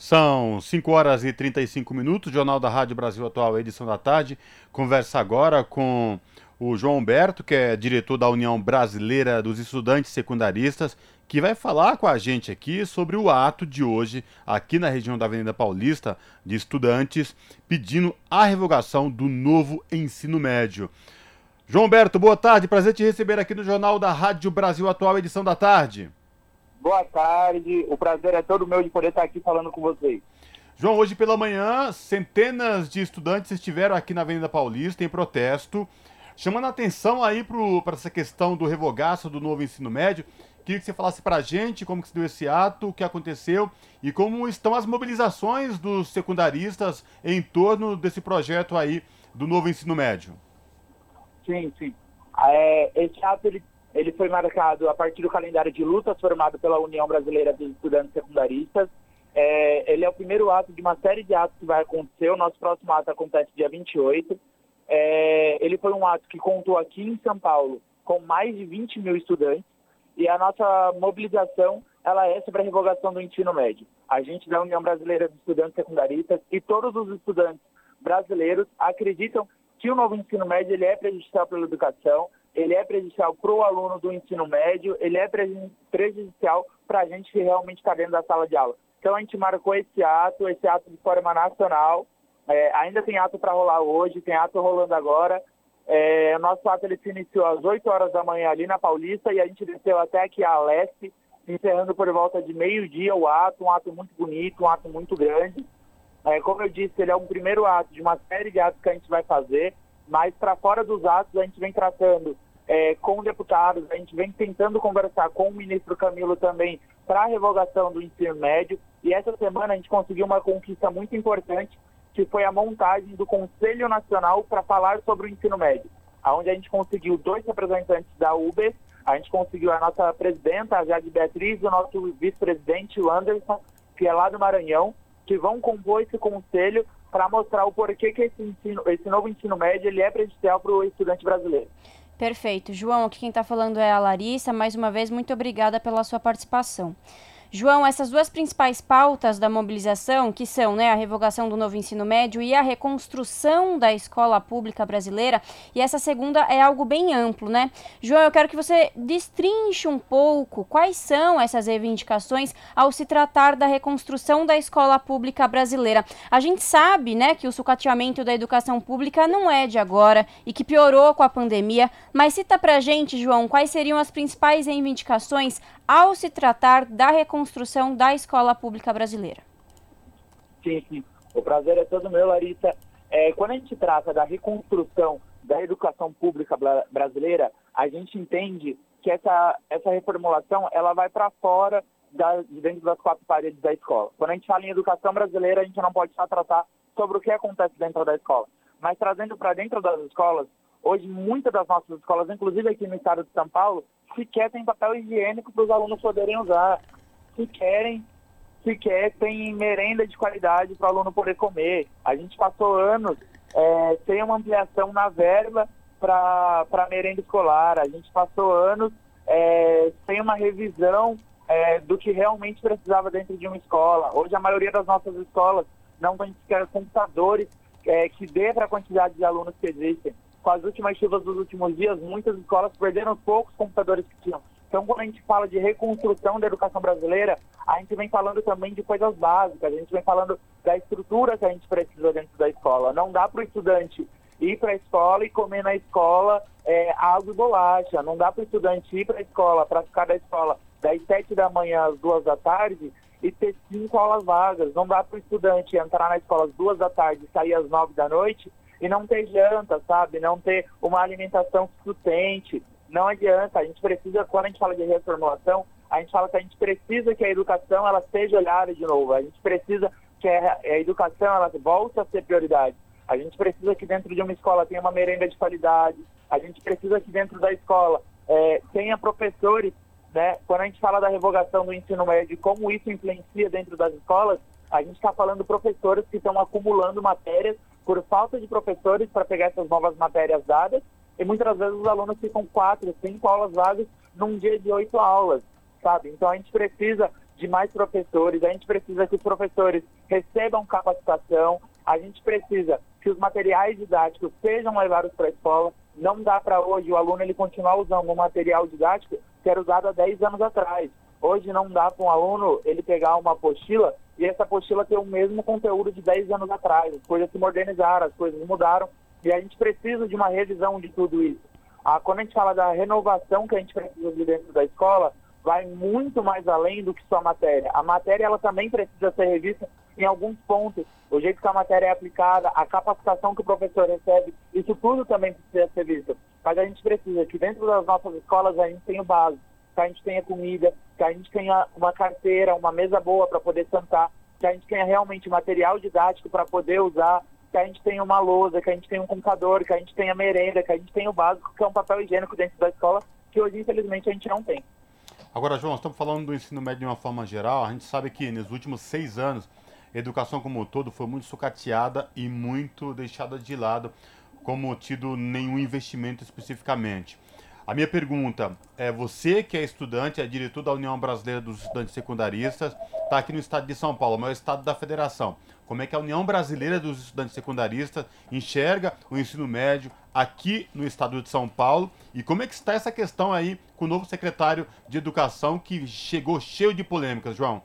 S1: São 5 horas e 35 minutos, Jornal da Rádio Brasil Atual, edição da tarde. Conversa agora com o João Humberto, que é diretor da União Brasileira dos Estudantes Secundaristas, que vai falar com a gente aqui sobre o ato de hoje, aqui na região da Avenida Paulista, de estudantes pedindo a revogação do novo ensino médio. João Humberto, boa tarde, prazer te receber aqui no Jornal da Rádio Brasil Atual, edição da tarde.
S21: Boa tarde, o prazer é todo meu de poder estar aqui falando com vocês.
S1: João, hoje pela manhã, centenas de estudantes estiveram aqui na Avenida Paulista em protesto, chamando a atenção aí para essa questão do revogaço do novo ensino médio. Queria que você falasse para a gente como que se deu esse ato, o que aconteceu e como estão as mobilizações dos secundaristas em torno desse projeto aí do novo ensino médio.
S21: Sim, sim. É, esse ato ele ele foi marcado a partir do calendário de lutas formado pela União Brasileira dos Estudantes Secundaristas. É, ele é o primeiro ato de uma série de atos que vai acontecer. O nosso próximo ato acontece dia 28. É, ele foi um ato que contou aqui em São Paulo com mais de 20 mil estudantes e a nossa mobilização ela é sobre a revogação do ensino médio. A gente da União Brasileira dos Estudantes Secundaristas e todos os estudantes brasileiros acreditam que o novo ensino médio ele é prejudicial pela educação, ele é prejudicial para o aluno do ensino médio, ele é prejudicial para a gente que realmente está dentro da sala de aula. Então a gente marcou esse ato, esse ato de forma nacional. É, ainda tem ato para rolar hoje, tem ato rolando agora. É, o nosso ato ele se iniciou às 8 horas da manhã ali na Paulista e a gente desceu até aqui a leste, encerrando por volta de meio-dia o ato, um ato muito bonito, um ato muito grande. É, como eu disse, ele é um primeiro ato de uma série de atos que a gente vai fazer mas para fora dos atos a gente vem tratando é, com deputados, a gente vem tentando conversar com o ministro Camilo também para a revogação do ensino médio. E essa semana a gente conseguiu uma conquista muito importante que foi a montagem do Conselho Nacional para falar sobre o ensino médio, onde a gente conseguiu dois representantes da UBS, a gente conseguiu a nossa presidenta, a Jade Beatriz, e o nosso vice-presidente, o Anderson, que é lá do Maranhão, que vão compor esse conselho para mostrar o porquê que esse, ensino, esse novo ensino médio ele é prejudicial para o estudante brasileiro.
S3: Perfeito. João, aqui quem está falando é a Larissa. Mais uma vez, muito obrigada pela sua participação. João, essas duas principais pautas da mobilização, que são né, a revogação do novo ensino médio e a reconstrução da escola pública brasileira, e essa segunda é algo bem amplo, né? João, eu quero que você destrinche um pouco quais são essas reivindicações ao se tratar da reconstrução da escola pública brasileira. A gente sabe, né, que o sucateamento da educação pública não é de agora e que piorou com a pandemia, mas cita pra gente, João, quais seriam as principais reivindicações ao se tratar da reconstrução da escola pública brasileira.
S21: Sim, sim. O prazer é todo meu, Larissa. É, quando a gente trata da reconstrução da educação pública brasileira, a gente entende que essa, essa reformulação ela vai para fora da, de dentro das quatro paredes da escola. Quando a gente fala em educação brasileira, a gente não pode só tratar sobre o que acontece dentro da escola, mas trazendo para dentro das escolas, hoje muitas das nossas escolas, inclusive aqui no estado de São Paulo, sequer tem papel higiênico para os alunos poderem usar. Se querem, sequer tem merenda de qualidade para o aluno poder comer. A gente passou anos é, sem uma ampliação na verba para merenda escolar. A gente passou anos é, sem uma revisão é, do que realmente precisava dentro de uma escola. Hoje a maioria das nossas escolas não tem sequer computadores é, que dê para a quantidade de alunos que existem com as últimas chuvas dos últimos dias, muitas escolas perderam poucos computadores que tinham. Então, quando a gente fala de reconstrução da educação brasileira, a gente vem falando também de coisas básicas, a gente vem falando da estrutura que a gente precisa dentro da escola. Não dá para o estudante ir para a escola e comer na escola é, água e bolacha. Não dá para o estudante ir para a escola, para ficar da escola das sete da manhã às duas da tarde e ter cinco aulas vagas. Não dá para o estudante entrar na escola às duas da tarde e sair às nove da noite e não ter janta, sabe? Não ter uma alimentação sustente. Não adianta, a gente precisa, quando a gente fala de reformulação, a gente fala que a gente precisa que a educação ela seja olhada de novo, a gente precisa que a, a educação ela volte a ser prioridade. A gente precisa que dentro de uma escola tenha uma merenda de qualidade, a gente precisa que dentro da escola é, tenha professores, né? Quando a gente fala da revogação do ensino médio, como isso influencia dentro das escolas, a gente está falando professores que estão acumulando matérias por falta de professores para pegar essas novas matérias dadas e muitas vezes os alunos ficam quatro, cinco aulas vagas num dia de oito aulas, sabe? Então a gente precisa de mais professores, a gente precisa que os professores recebam capacitação, a gente precisa que os materiais didáticos sejam levados para a escola. Não dá para hoje o aluno ele continuar usando um material didático que era usado há 10 anos atrás. Hoje não dá para um aluno ele pegar uma apostila e essa apostila ter o mesmo conteúdo de 10 anos atrás. As coisas se modernizaram, as coisas mudaram e a gente precisa de uma revisão de tudo isso. Ah, quando a gente fala da renovação que a gente precisa de dentro da escola, vai muito mais além do que só a matéria. A matéria ela também precisa ser revista em alguns pontos. O jeito que a matéria é aplicada, a capacitação que o professor recebe, isso tudo também precisa ser visto. Mas a gente precisa que dentro das nossas escolas a gente tenha o básico, que a gente tenha comida, que a gente tenha uma carteira, uma mesa boa para poder sentar, que a gente tenha realmente material didático para poder usar, que a gente tenha uma lousa, que a gente tenha um computador, que a gente tenha merenda, que a gente tenha o básico, que é um papel higiênico dentro da escola, que hoje, infelizmente, a gente não tem.
S1: Agora, João, estamos falando do ensino médio de uma forma geral. A gente sabe que nos últimos seis anos, a educação como um todo foi muito sucateada e muito deixada de lado, como tido nenhum investimento especificamente. A minha pergunta é: você que é estudante, é diretor da União Brasileira dos Estudantes Secundaristas, está aqui no estado de São Paulo, é o estado da federação. Como é que a União Brasileira dos Estudantes Secundaristas enxerga o ensino médio aqui no estado de São Paulo e como é que está essa questão aí com o novo secretário de Educação que chegou cheio de polêmicas, João?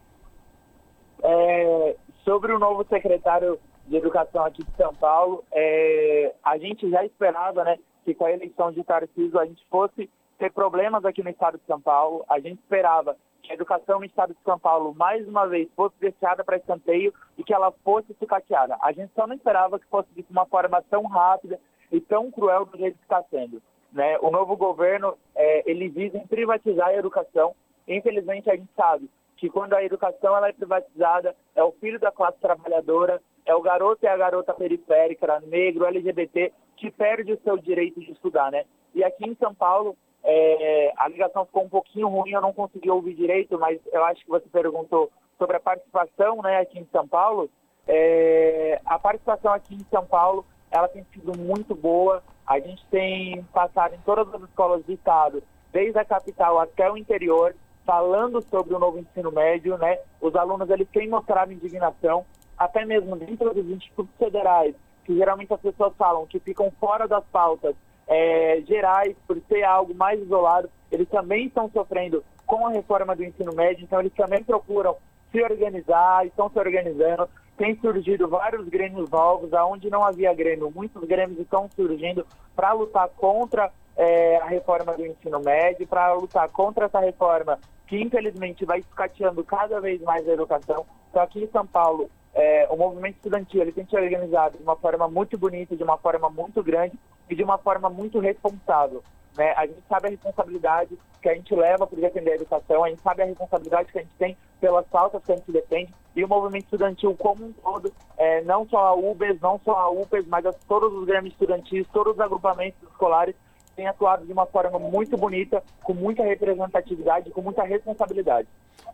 S21: É, sobre o novo secretário de Educação aqui de São Paulo, é, a gente já esperava, né, que com a eleição de Tarcísio a gente fosse ter problemas aqui no estado de São Paulo. A gente esperava que a educação no estado de São Paulo, mais uma vez, fosse deixada para escanteio e que ela fosse sucateada. A gente só não esperava que fosse de uma forma tão rápida e tão cruel do jeito que está sendo. Né? O novo governo, é, ele visa privatizar a educação. Infelizmente, a gente sabe que quando a educação ela é privatizada, é o filho da classe trabalhadora, é o garoto e a garota periférica, negro, LGBT, que perde o seu direito de estudar, né? E aqui em São Paulo, é, a ligação ficou um pouquinho ruim, eu não consegui ouvir direito, mas eu acho que você perguntou sobre a participação né, aqui em São Paulo. É, a participação aqui em São Paulo, ela tem sido muito boa. A gente tem passado em todas as escolas do estado, desde a capital até o interior, falando sobre o novo ensino médio, né? Os alunos, eles têm mostrado indignação, até mesmo dentro dos institutos federais, que geralmente as pessoas falam que ficam fora das pautas é, gerais, por ser algo mais isolado, eles também estão sofrendo com a reforma do ensino médio, então eles também procuram se organizar, estão se organizando. Tem surgido vários grêmios novos, aonde não havia grêmio, muitos grêmios estão surgindo para lutar contra é, a reforma do ensino médio, para lutar contra essa reforma que infelizmente vai escateando cada vez mais a educação. Então aqui em São Paulo, é, o movimento estudantil ele tem se organizado de uma forma muito bonita, de uma forma muito grande e de uma forma muito responsável. Né? A gente sabe a responsabilidade que a gente leva para defender a educação, a gente sabe a responsabilidade que a gente tem pelas pautas que a gente defende e o movimento estudantil como um todo, é, não só a UBES, não só a UPES, mas as, todos os grêmios estudantis, todos os agrupamentos escolares têm atuado de uma forma muito bonita, com muita representatividade, com muita responsabilidade.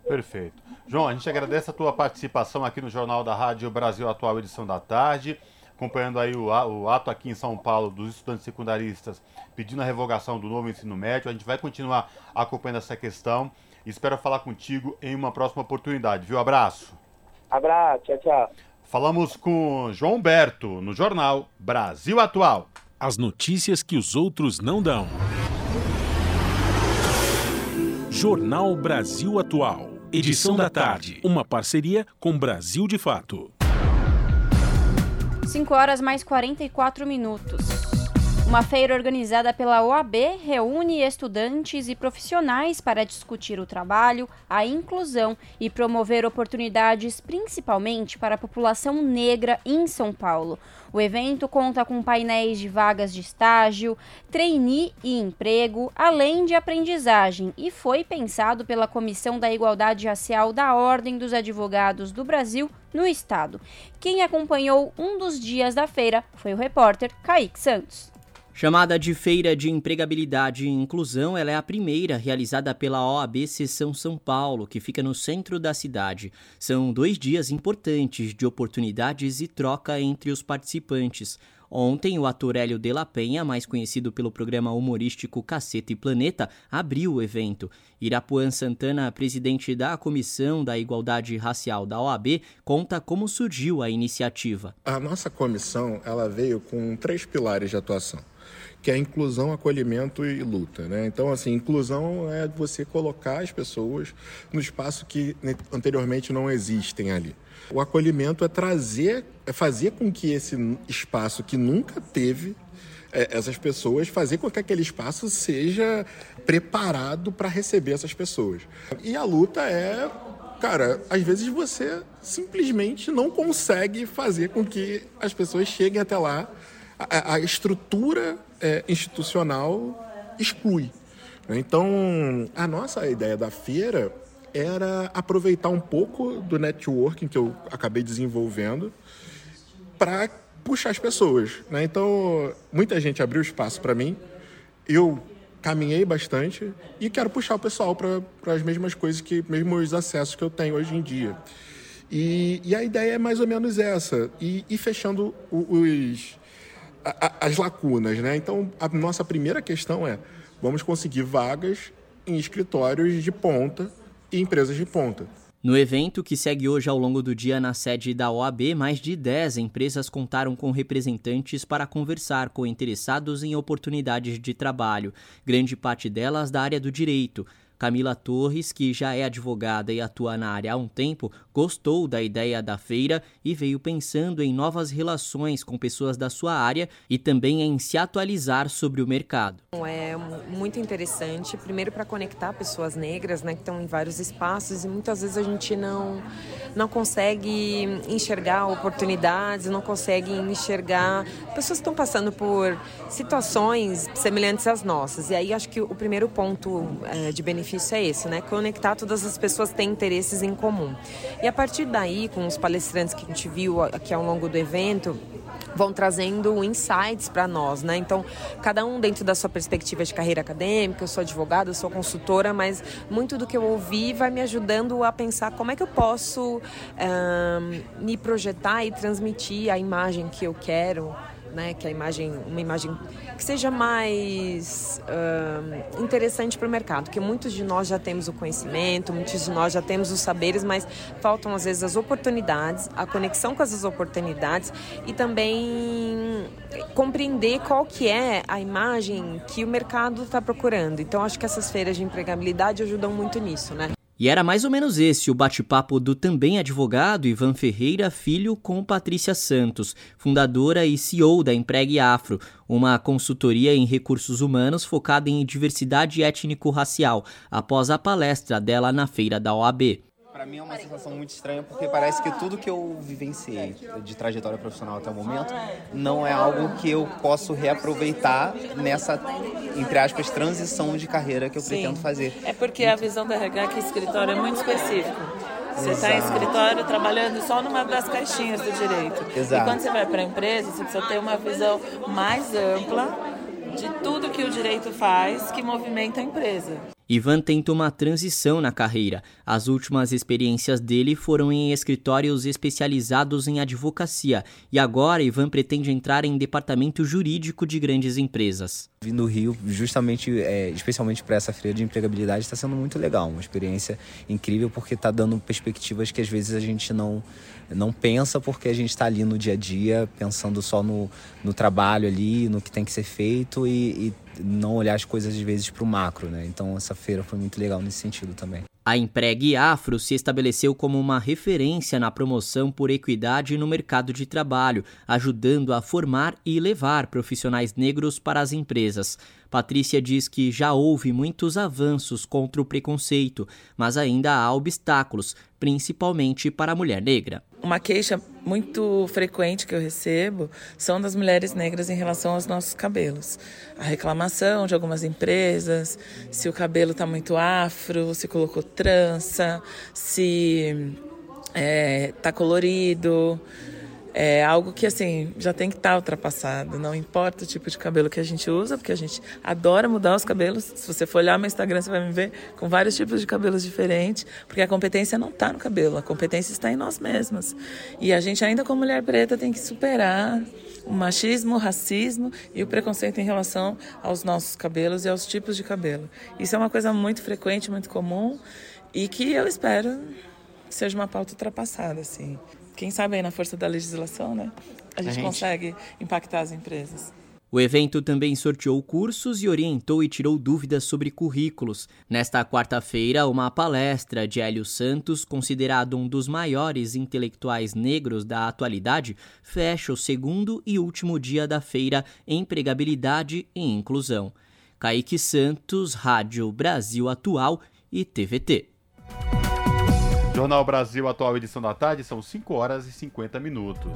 S1: Perfeito. João, a gente agradece a tua participação aqui no Jornal da Rádio Brasil Atual, edição da tarde, acompanhando aí o, o ato aqui em São Paulo dos estudantes secundaristas pedindo a revogação do novo ensino médio. A gente vai continuar acompanhando essa questão e espero falar contigo em uma próxima oportunidade, viu? Abraço.
S21: Abraço, tchau, tchau.
S1: Falamos com João Berto no jornal Brasil Atual.
S2: As notícias que os outros não dão. Jornal Brasil Atual. Edição da tarde. Uma parceria com Brasil de Fato.
S3: 5 horas mais 44 minutos. Uma feira organizada pela OAB reúne estudantes e profissionais para discutir o trabalho, a inclusão e promover oportunidades, principalmente para a população negra em São Paulo. O evento conta com painéis de vagas de estágio, trainee e emprego, além de aprendizagem, e foi pensado pela Comissão da Igualdade Racial da Ordem dos Advogados do Brasil no estado. Quem acompanhou um dos dias da feira foi o repórter Kaique Santos.
S22: Chamada de Feira de Empregabilidade e Inclusão, ela é a primeira realizada pela OAB Seção São Paulo, que fica no centro da cidade. São dois dias importantes de oportunidades e troca entre os participantes. Ontem, o ator Hélio de la Penha, mais conhecido pelo programa humorístico Caceta e Planeta, abriu o evento. Irapuan Santana, presidente da Comissão da Igualdade Racial da OAB, conta como surgiu a iniciativa.
S23: A nossa comissão ela veio com três pilares de atuação que é inclusão, acolhimento e luta. Né? Então, assim, inclusão é você colocar as pessoas no espaço que anteriormente não existem ali. O acolhimento é trazer, é fazer com que esse espaço que nunca teve é, essas pessoas, fazer com que aquele espaço seja preparado para receber essas pessoas. E a luta é, cara, às vezes você simplesmente não consegue fazer com que as pessoas cheguem até lá. A, estrutura é, institucional exclui. Então, a nossa ideia da feira era aproveitar um pouco do networking que eu acabei desenvolvendo para puxar as pessoas. Né? Então, muita gente abriu espaço para mim, eu caminhei bastante e quero puxar o pessoal para as mesmas coisas, que mesmos acessos que eu tenho hoje em dia. E, e a ideia é mais ou menos essa, e, e fechando os, as lacunas, né? Então, a nossa primeira questão é: vamos conseguir vagas em escritórios de ponta e empresas de ponta.
S22: No evento, que segue hoje ao longo do dia na sede da OAB, mais de 10 empresas contaram com representantes para conversar com interessados em oportunidades de trabalho, grande parte delas da área do direito. Camila Torres, que já é advogada e atua na área há um tempo, gostou da ideia da feira e veio pensando em novas relações com pessoas da sua área e também em se atualizar sobre o mercado.
S24: É muito interessante, primeiro para conectar pessoas negras, né, que estão em vários espaços e muitas vezes a gente não não consegue enxergar oportunidades, não consegue enxergar pessoas estão passando por situações semelhantes às nossas. E aí acho que o primeiro ponto é, de benefício é esse, né? Conectar todas as pessoas que têm interesses em comum. E a partir daí, com os palestrantes que a gente viu aqui ao longo do evento, vão trazendo insights para nós, né? Então, cada um dentro da sua perspectiva de carreira acadêmica, eu sou advogada, eu sou consultora, mas muito do que eu ouvi vai me ajudando a pensar como é que eu posso um, me projetar e transmitir a imagem que eu quero né? Que a imagem, uma imagem que seja mais uh, interessante para o mercado, porque muitos de nós já temos o conhecimento, muitos de nós já temos os saberes, mas faltam às vezes as oportunidades, a conexão com essas oportunidades e também compreender qual que é a imagem que o mercado está procurando. Então acho que essas feiras de empregabilidade ajudam muito nisso, né?
S22: E era mais ou menos esse o bate-papo do também advogado Ivan Ferreira Filho com Patrícia Santos, fundadora e CEO da Empregue Afro, uma consultoria em recursos humanos focada em diversidade étnico-racial, após a palestra dela na feira da OAB.
S25: Para mim é uma sensação muito estranha porque parece que tudo que eu vivenciei de trajetória profissional até o momento não é algo que eu posso reaproveitar nessa, entre aspas, transição de carreira que eu Sim. pretendo fazer.
S26: É porque a visão da RH que escritório é muito específico. Você está em escritório trabalhando só numa das caixinhas do direito.
S25: Exato.
S26: E quando você vai para a empresa, você precisa ter uma visão mais ampla de tudo que o direito faz que movimenta a empresa.
S22: Ivan tenta uma transição na carreira. As últimas experiências dele foram em escritórios especializados em advocacia e agora Ivan pretende entrar em departamento jurídico de grandes empresas.
S25: Vindo do Rio, justamente, é, especialmente para essa feira de empregabilidade, está sendo muito legal, uma experiência incrível porque está dando perspectivas que às vezes a gente não não pensa porque a gente está ali no dia a dia pensando só no, no trabalho ali, no que tem que ser feito e, e não olhar as coisas às vezes para o macro, né? Então essa feira foi muito legal nesse sentido também.
S22: A Empregue Afro se estabeleceu como uma referência na promoção por equidade no mercado de trabalho, ajudando a formar e levar profissionais negros para as empresas. Patrícia diz que já houve muitos avanços contra o preconceito, mas ainda há obstáculos, principalmente para a mulher negra.
S26: Uma queixa muito frequente que eu recebo são das mulheres negras em relação aos nossos cabelos. A reclamação de algumas empresas, se o cabelo está muito afro, se colocou trança, se está é, tá colorido é algo que assim já tem que estar tá ultrapassado. Não importa o tipo de cabelo que a gente usa, porque a gente adora mudar os cabelos. Se você for olhar meu Instagram, você vai me ver com vários tipos de cabelos diferentes, porque a competência não está no cabelo, a competência está em nós mesmas. E a gente ainda como mulher preta tem que superar o machismo, o racismo e o preconceito em relação aos nossos cabelos e aos tipos de cabelo. Isso é uma coisa muito frequente, muito comum e que eu espero seja uma pauta ultrapassada, assim quem sabe aí na força da legislação, né? A gente, a gente... consegue impactar as empresas.
S22: O evento também sorteou cursos e orientou e tirou dúvidas sobre currículos. Nesta quarta-feira, uma palestra de Hélio Santos, considerado um dos maiores intelectuais negros da atualidade, fecha o segundo e último dia da feira Empregabilidade e Inclusão. Kaique Santos, Rádio Brasil Atual e TVT.
S1: Jornal Brasil Atual, edição da tarde, são 5 horas e 50 minutos.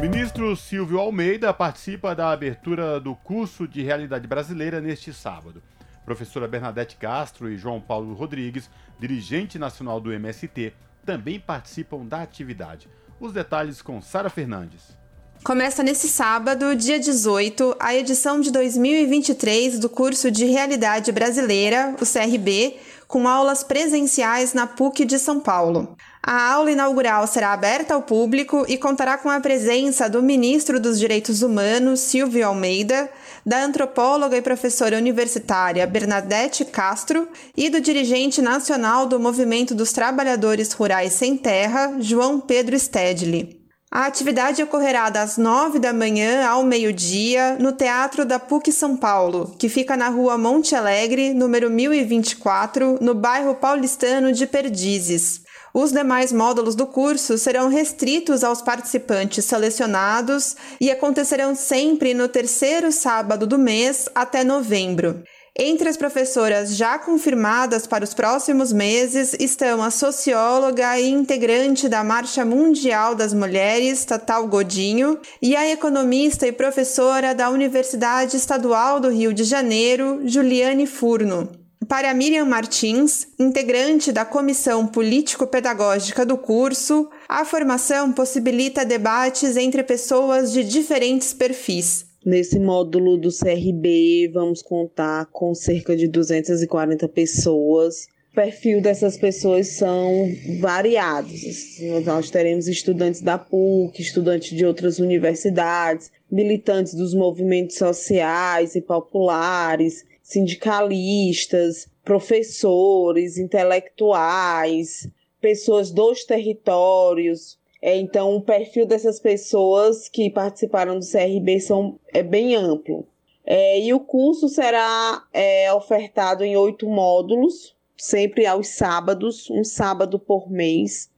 S1: Ministro Silvio Almeida participa da abertura do curso de Realidade Brasileira neste sábado. Professora Bernadette Castro e João Paulo Rodrigues, dirigente nacional do MST, também participam da atividade. Os detalhes com Sara Fernandes.
S27: Começa nesse sábado, dia 18, a edição de 2023 do curso de Realidade Brasileira, o CRB, com aulas presenciais na PUC de São Paulo. A aula inaugural será aberta ao público e contará com a presença do ministro dos Direitos Humanos, Silvio Almeida, da antropóloga e professora universitária Bernadette Castro e do dirigente nacional do Movimento dos Trabalhadores Rurais Sem Terra, João Pedro Stedley. A atividade ocorrerá das 9 da manhã ao meio-dia no Teatro da PUC São Paulo, que fica na rua Monte Alegre, número 1024, no bairro paulistano de Perdizes. Os demais módulos do curso serão restritos aos participantes selecionados e acontecerão sempre no terceiro sábado do mês até novembro. Entre as professoras já confirmadas para os próximos meses estão a socióloga e integrante da Marcha Mundial das Mulheres, Tatal Godinho, e a economista e professora da Universidade Estadual do Rio de Janeiro, Juliane Furno. Para Miriam Martins, integrante da comissão político-pedagógica do curso, a formação possibilita debates entre pessoas de diferentes perfis.
S28: Nesse módulo do CRB, vamos contar com cerca de 240 pessoas. O perfil dessas pessoas são variados. Nós teremos estudantes da PUC, estudantes de outras universidades, militantes dos movimentos sociais e populares, sindicalistas, professores, intelectuais, pessoas dos territórios, é, então, o perfil dessas pessoas que participaram do CRB são, é bem amplo. É, e o curso será é, ofertado em oito módulos, sempre aos sábados, um sábado por mês.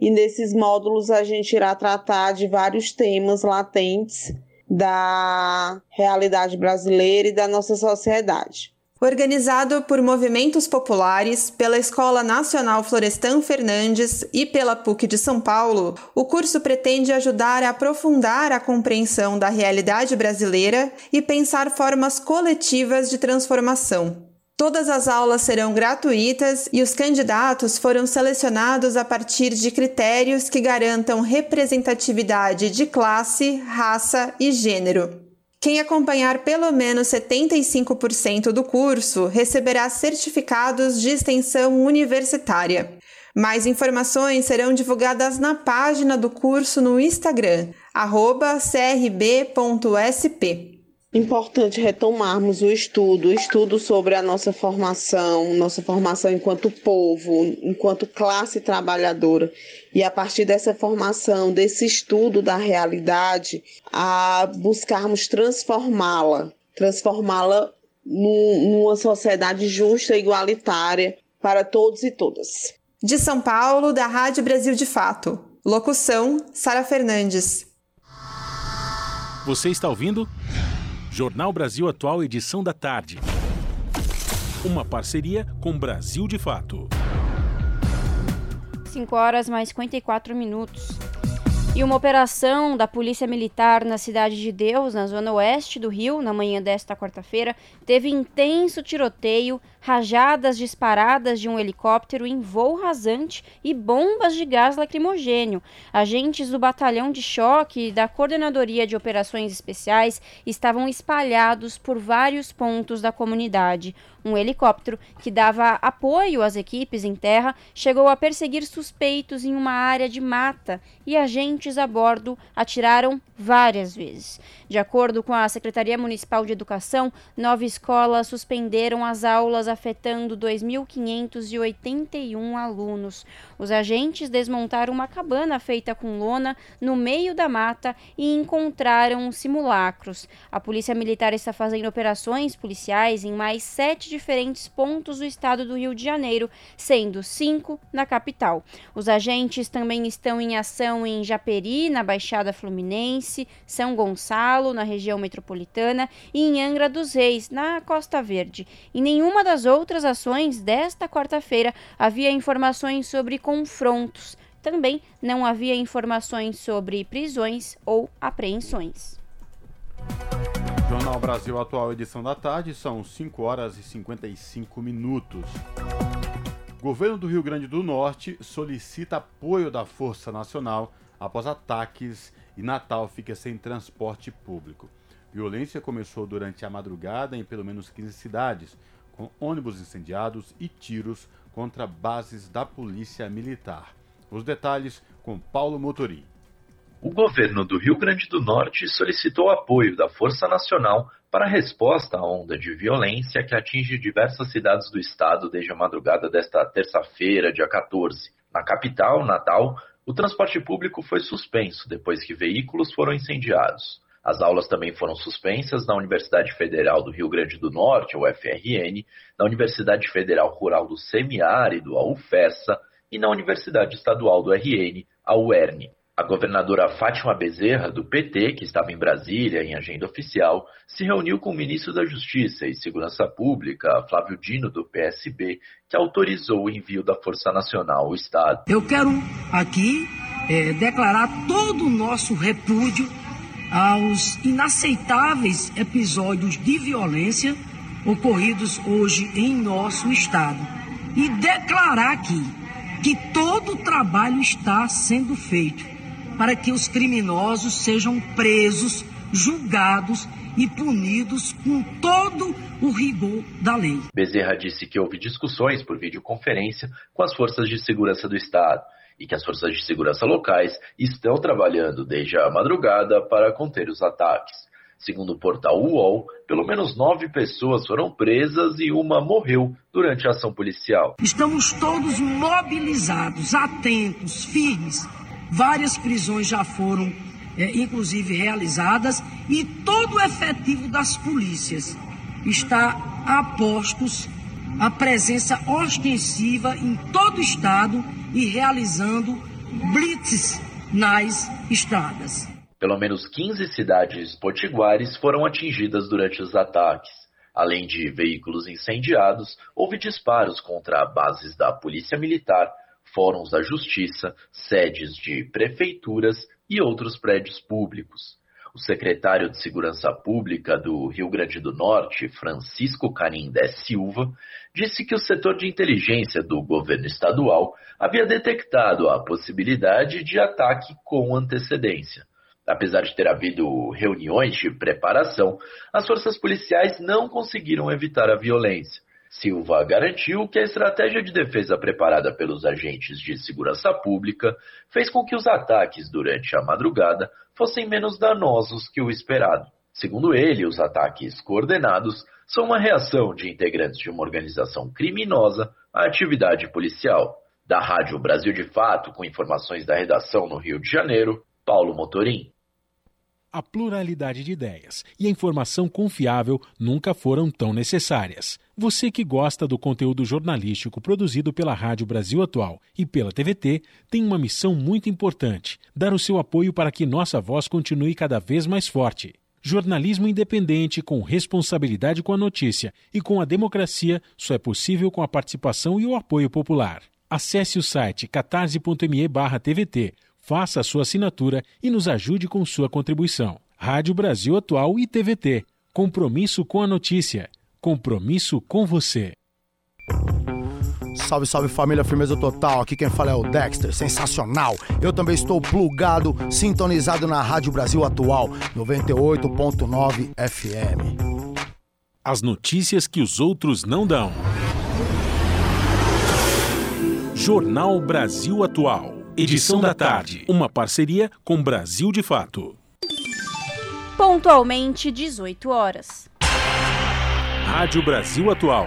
S28: E nesses módulos a gente irá tratar de vários temas latentes da realidade brasileira e da nossa sociedade.
S27: Organizado por movimentos populares, pela Escola Nacional Florestan Fernandes e pela PUC de São Paulo, o curso pretende ajudar a aprofundar a compreensão da realidade brasileira e pensar formas coletivas de transformação. Todas as aulas serão gratuitas e os candidatos foram selecionados a partir de critérios que garantam representatividade de classe, raça e gênero. Quem acompanhar pelo menos 75% do curso receberá certificados de extensão universitária. Mais informações serão divulgadas na página do curso no Instagram, crb.sp.
S28: Importante retomarmos o estudo, o estudo sobre a nossa formação, nossa formação enquanto povo, enquanto classe trabalhadora. E a partir dessa formação, desse estudo da realidade, a buscarmos transformá-la transformá-la numa sociedade justa e igualitária para todos e todas.
S27: De São Paulo, da Rádio Brasil de Fato. Locução: Sara Fernandes.
S2: Você está ouvindo? Jornal Brasil Atual, edição da tarde. Uma parceria com Brasil de Fato.
S3: 5 horas mais 54 minutos. E uma operação da Polícia Militar na Cidade de Deus, na zona oeste do Rio, na manhã desta quarta-feira, teve intenso tiroteio, rajadas disparadas de um helicóptero em voo rasante e bombas de gás lacrimogênio. Agentes do Batalhão de Choque e da Coordenadoria de Operações Especiais estavam espalhados por vários pontos da comunidade. Um helicóptero que dava apoio às equipes em terra chegou a perseguir suspeitos em uma área de mata e agentes a bordo atiraram várias vezes. De acordo com a Secretaria Municipal de Educação, nove escolas suspenderam as aulas afetando 2.581 alunos. Os agentes desmontaram uma cabana feita com lona no meio da mata e encontraram simulacros. A Polícia Militar está fazendo operações policiais em mais sete diferentes pontos do estado do Rio de Janeiro, sendo cinco na capital. Os agentes também estão em ação em Japeri, na Baixada Fluminense, São Gonçalo, na região metropolitana, e em Angra dos Reis, na Costa Verde. Em nenhuma das outras ações desta quarta-feira havia informações sobre confrontos. Também não havia informações sobre prisões ou apreensões.
S1: Jornal Brasil Atual, edição da tarde, são 5 horas e 55 minutos. Governo do Rio Grande do Norte solicita apoio da Força Nacional após ataques e Natal fica sem transporte público. Violência começou durante a madrugada em pelo menos 15 cidades, com ônibus incendiados e tiros contra bases da Polícia Militar. Os detalhes com Paulo Motorim.
S29: O governo do Rio Grande do Norte solicitou apoio da Força Nacional para a resposta à onda de violência que atinge diversas cidades do estado desde a madrugada desta terça-feira, dia 14. Na capital, Natal, o transporte público foi suspenso depois que veículos foram incendiados. As aulas também foram suspensas na Universidade Federal do Rio Grande do Norte, a UFRN, na Universidade Federal Rural do Semiárido, a UFESA, e na Universidade Estadual do RN, a UERN. A governadora Fátima Bezerra, do PT, que estava em Brasília em agenda oficial, se reuniu com o ministro da Justiça e Segurança Pública, Flávio Dino, do PSB, que autorizou o envio da Força Nacional ao Estado.
S30: Eu quero aqui é, declarar todo o nosso repúdio aos inaceitáveis episódios de violência ocorridos hoje em nosso Estado e declarar aqui que todo o trabalho está sendo feito para que os criminosos sejam presos, julgados e punidos com todo o rigor da lei.
S29: Bezerra disse que houve discussões por videoconferência com as forças de segurança do Estado e que as forças de segurança locais estão trabalhando desde a madrugada para conter os ataques. Segundo o portal UOL, pelo menos nove pessoas foram presas e uma morreu durante a ação policial.
S30: Estamos todos mobilizados, atentos, firmes Várias prisões já foram, é, inclusive, realizadas e todo o efetivo das polícias está a postos a presença ostensiva em todo o estado e realizando blitzes nas estradas.
S29: Pelo menos 15 cidades potiguares foram atingidas durante os ataques. Além de veículos incendiados, houve disparos contra bases da Polícia Militar, fóruns da Justiça, sedes de prefeituras e outros prédios públicos. O secretário de Segurança Pública do Rio Grande do Norte, Francisco Canindé Silva, disse que o setor de inteligência do governo estadual havia detectado a possibilidade de ataque com antecedência. Apesar de ter havido reuniões de preparação, as forças policiais não conseguiram evitar a violência. Silva garantiu que a estratégia de defesa preparada pelos agentes de segurança pública fez com que os ataques durante a madrugada fossem menos danosos que o esperado. Segundo ele, os ataques coordenados são uma reação de integrantes de uma organização criminosa à atividade policial. Da Rádio Brasil de Fato, com informações da redação no Rio de Janeiro, Paulo Motorim.
S2: a pluralidade de ideias e a informação confiável nunca foram tão necessárias. Você que gosta do conteúdo jornalístico produzido pela Rádio Brasil Atual e pela TVT tem uma missão muito importante: dar o seu apoio para que nossa voz continue cada vez mais forte. Jornalismo independente, com responsabilidade com a notícia e com a democracia, só é possível com a participação e o apoio popular. Acesse o site catarse.me/tvt Faça a sua assinatura e nos ajude com sua contribuição. Rádio Brasil Atual e TVT. Compromisso com a notícia. Compromisso com você.
S31: Salve, salve família, firmeza total. Aqui quem fala é o Dexter, sensacional. Eu também estou plugado, sintonizado na Rádio Brasil Atual, 98.9 FM.
S2: As notícias que os outros não dão. Jornal Brasil Atual. Edição da tarde. Uma parceria com Brasil de Fato.
S3: Pontualmente 18 horas.
S2: Rádio Brasil Atual.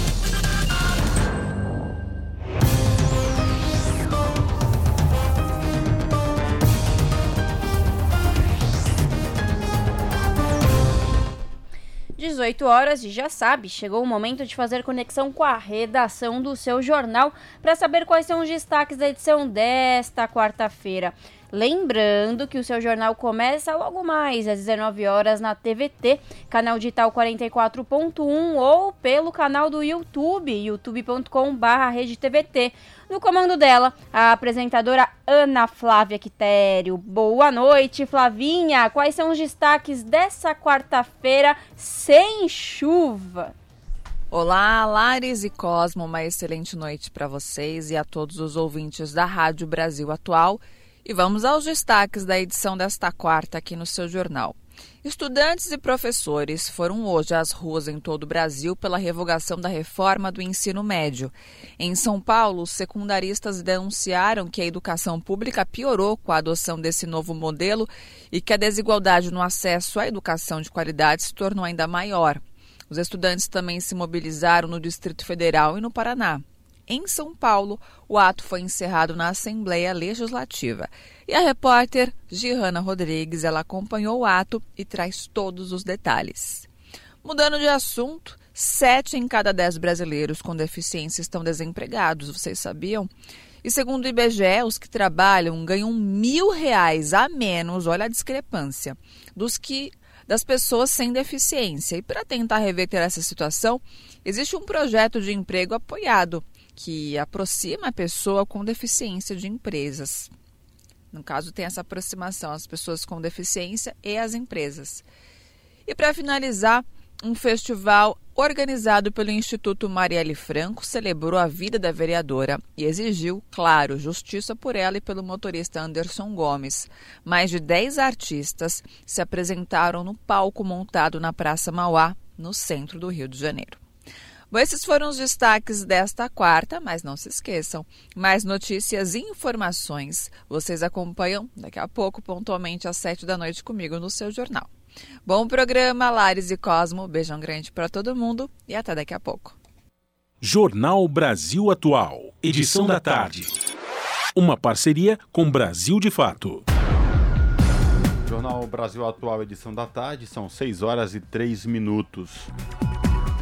S3: Dezoito horas e já sabe, chegou o momento de fazer conexão com a redação do seu jornal para saber quais são os destaques da edição desta quarta-feira. Lembrando que o seu jornal começa logo mais às 19 horas na TVT, canal digital 44.1 ou pelo canal do YouTube, youtube.com/redetvt. No comando dela, a apresentadora Ana Flávia Quitério. Boa noite, Flavinha. Quais são os destaques dessa quarta-feira sem chuva?
S32: Olá, Lares e Cosmo, uma excelente noite para vocês e a todos os ouvintes da Rádio Brasil Atual. E vamos aos destaques da edição desta quarta aqui no seu jornal. Estudantes e professores foram hoje às ruas em todo o Brasil pela revogação da reforma do ensino médio. Em São Paulo, os secundaristas denunciaram que a educação pública piorou com a adoção desse novo modelo e que a desigualdade no acesso à educação de qualidade se tornou ainda maior. Os estudantes também se mobilizaram no Distrito Federal e no Paraná em São Paulo, o ato foi encerrado na Assembleia Legislativa. E a repórter Gihanna Rodrigues, ela acompanhou o ato e traz todos os detalhes. Mudando de assunto, sete em cada dez brasileiros com deficiência estão desempregados, vocês sabiam? E segundo o IBGE, os que trabalham ganham mil reais a menos, olha a discrepância, dos que das pessoas sem deficiência. E para tentar reverter essa situação, existe um projeto de emprego apoiado que aproxima a pessoa com deficiência de empresas. No caso, tem essa aproximação, as pessoas com deficiência e as empresas. E para finalizar, um festival organizado pelo Instituto Marielle Franco celebrou a vida da vereadora e exigiu, claro, justiça por ela e pelo motorista Anderson Gomes. Mais de 10 artistas se apresentaram no palco montado na Praça Mauá, no centro do Rio de Janeiro. Bom, esses foram os destaques desta quarta, mas não se esqueçam, mais notícias e informações vocês acompanham daqui a pouco, pontualmente às sete da noite comigo no seu jornal. Bom programa, Lares e Cosmo. Beijão grande para todo mundo e até daqui a pouco.
S2: Jornal Brasil Atual, edição da tarde. Uma parceria com Brasil de Fato.
S1: Jornal Brasil Atual, edição da tarde, são 6 horas e 3 minutos.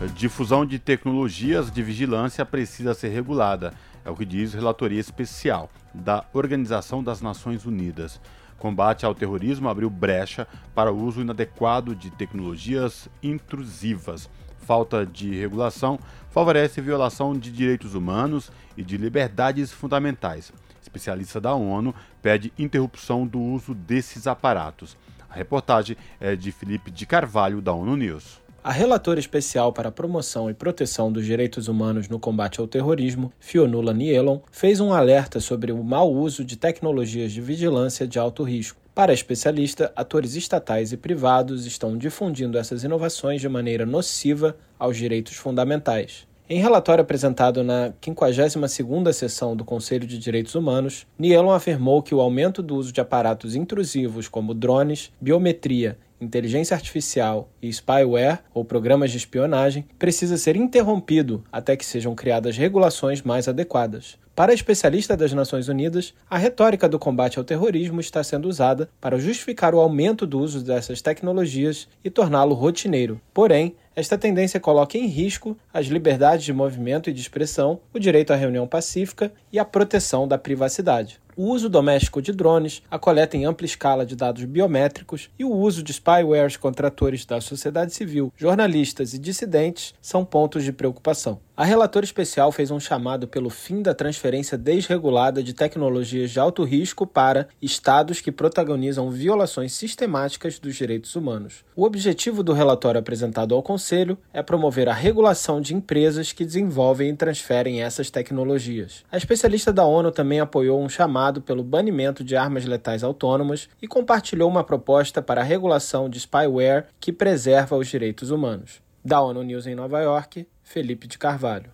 S1: Difusão de tecnologias de vigilância precisa ser regulada, é o que diz relatoria especial da Organização das Nações Unidas. Combate ao terrorismo abriu brecha para o uso inadequado de tecnologias intrusivas. Falta de regulação favorece violação de direitos humanos e de liberdades fundamentais. Especialista da ONU pede interrupção do uso desses aparatos. A reportagem é de Felipe de Carvalho, da ONU News.
S33: A relatora especial para a promoção e proteção dos direitos humanos no combate ao terrorismo, Fionula Nielon, fez um alerta sobre o mau uso de tecnologias de vigilância de alto risco. Para a especialista, atores estatais e privados estão difundindo essas inovações de maneira nociva aos direitos fundamentais. Em relatório apresentado na 52ª sessão do Conselho de Direitos Humanos, Nielon afirmou que o aumento do uso de aparatos intrusivos como drones, biometria inteligência artificial e spyware, ou programas de espionagem, precisa ser interrompido até que sejam criadas regulações mais adequadas. Para a especialista das Nações Unidas, a retórica do combate ao terrorismo está sendo usada para justificar o aumento do uso dessas tecnologias e torná-lo rotineiro. Porém, esta tendência coloca em risco as liberdades de movimento e de expressão, o direito à reunião pacífica e a proteção da privacidade o uso doméstico de drones, a coleta em ampla escala de dados biométricos e o uso de spywares contra atores da sociedade civil, jornalistas e dissidentes são pontos de preocupação. A relatora especial fez um chamado pelo fim da transferência desregulada de tecnologias de alto risco para estados que protagonizam violações sistemáticas dos direitos humanos. O objetivo do relatório apresentado ao Conselho é promover a regulação de empresas que desenvolvem e transferem essas tecnologias. A especialista da ONU também apoiou um chamado pelo banimento de armas letais autônomas e compartilhou uma proposta para a regulação de spyware que preserva os direitos humanos. Da ONU News em Nova York, Felipe de Carvalho.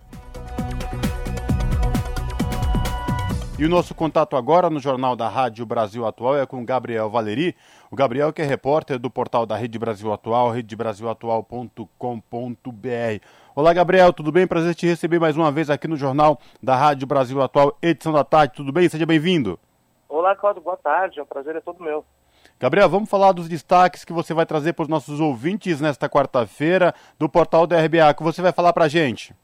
S1: E o nosso contato agora no Jornal da Rádio Brasil Atual é com Gabriel Valeri. O Gabriel que é repórter do portal da Rede Brasil Atual, redebrasilatual.com.br. Olá, Gabriel, tudo bem? Prazer te receber mais uma vez aqui no Jornal da Rádio Brasil Atual, edição da tarde. Tudo bem? Seja bem-vindo.
S34: Olá, Cláudio, boa tarde. É um prazer é todo meu.
S1: Gabriel, vamos falar dos destaques que você vai trazer para os nossos ouvintes nesta quarta-feira do portal da RBA, que você vai falar para a gente.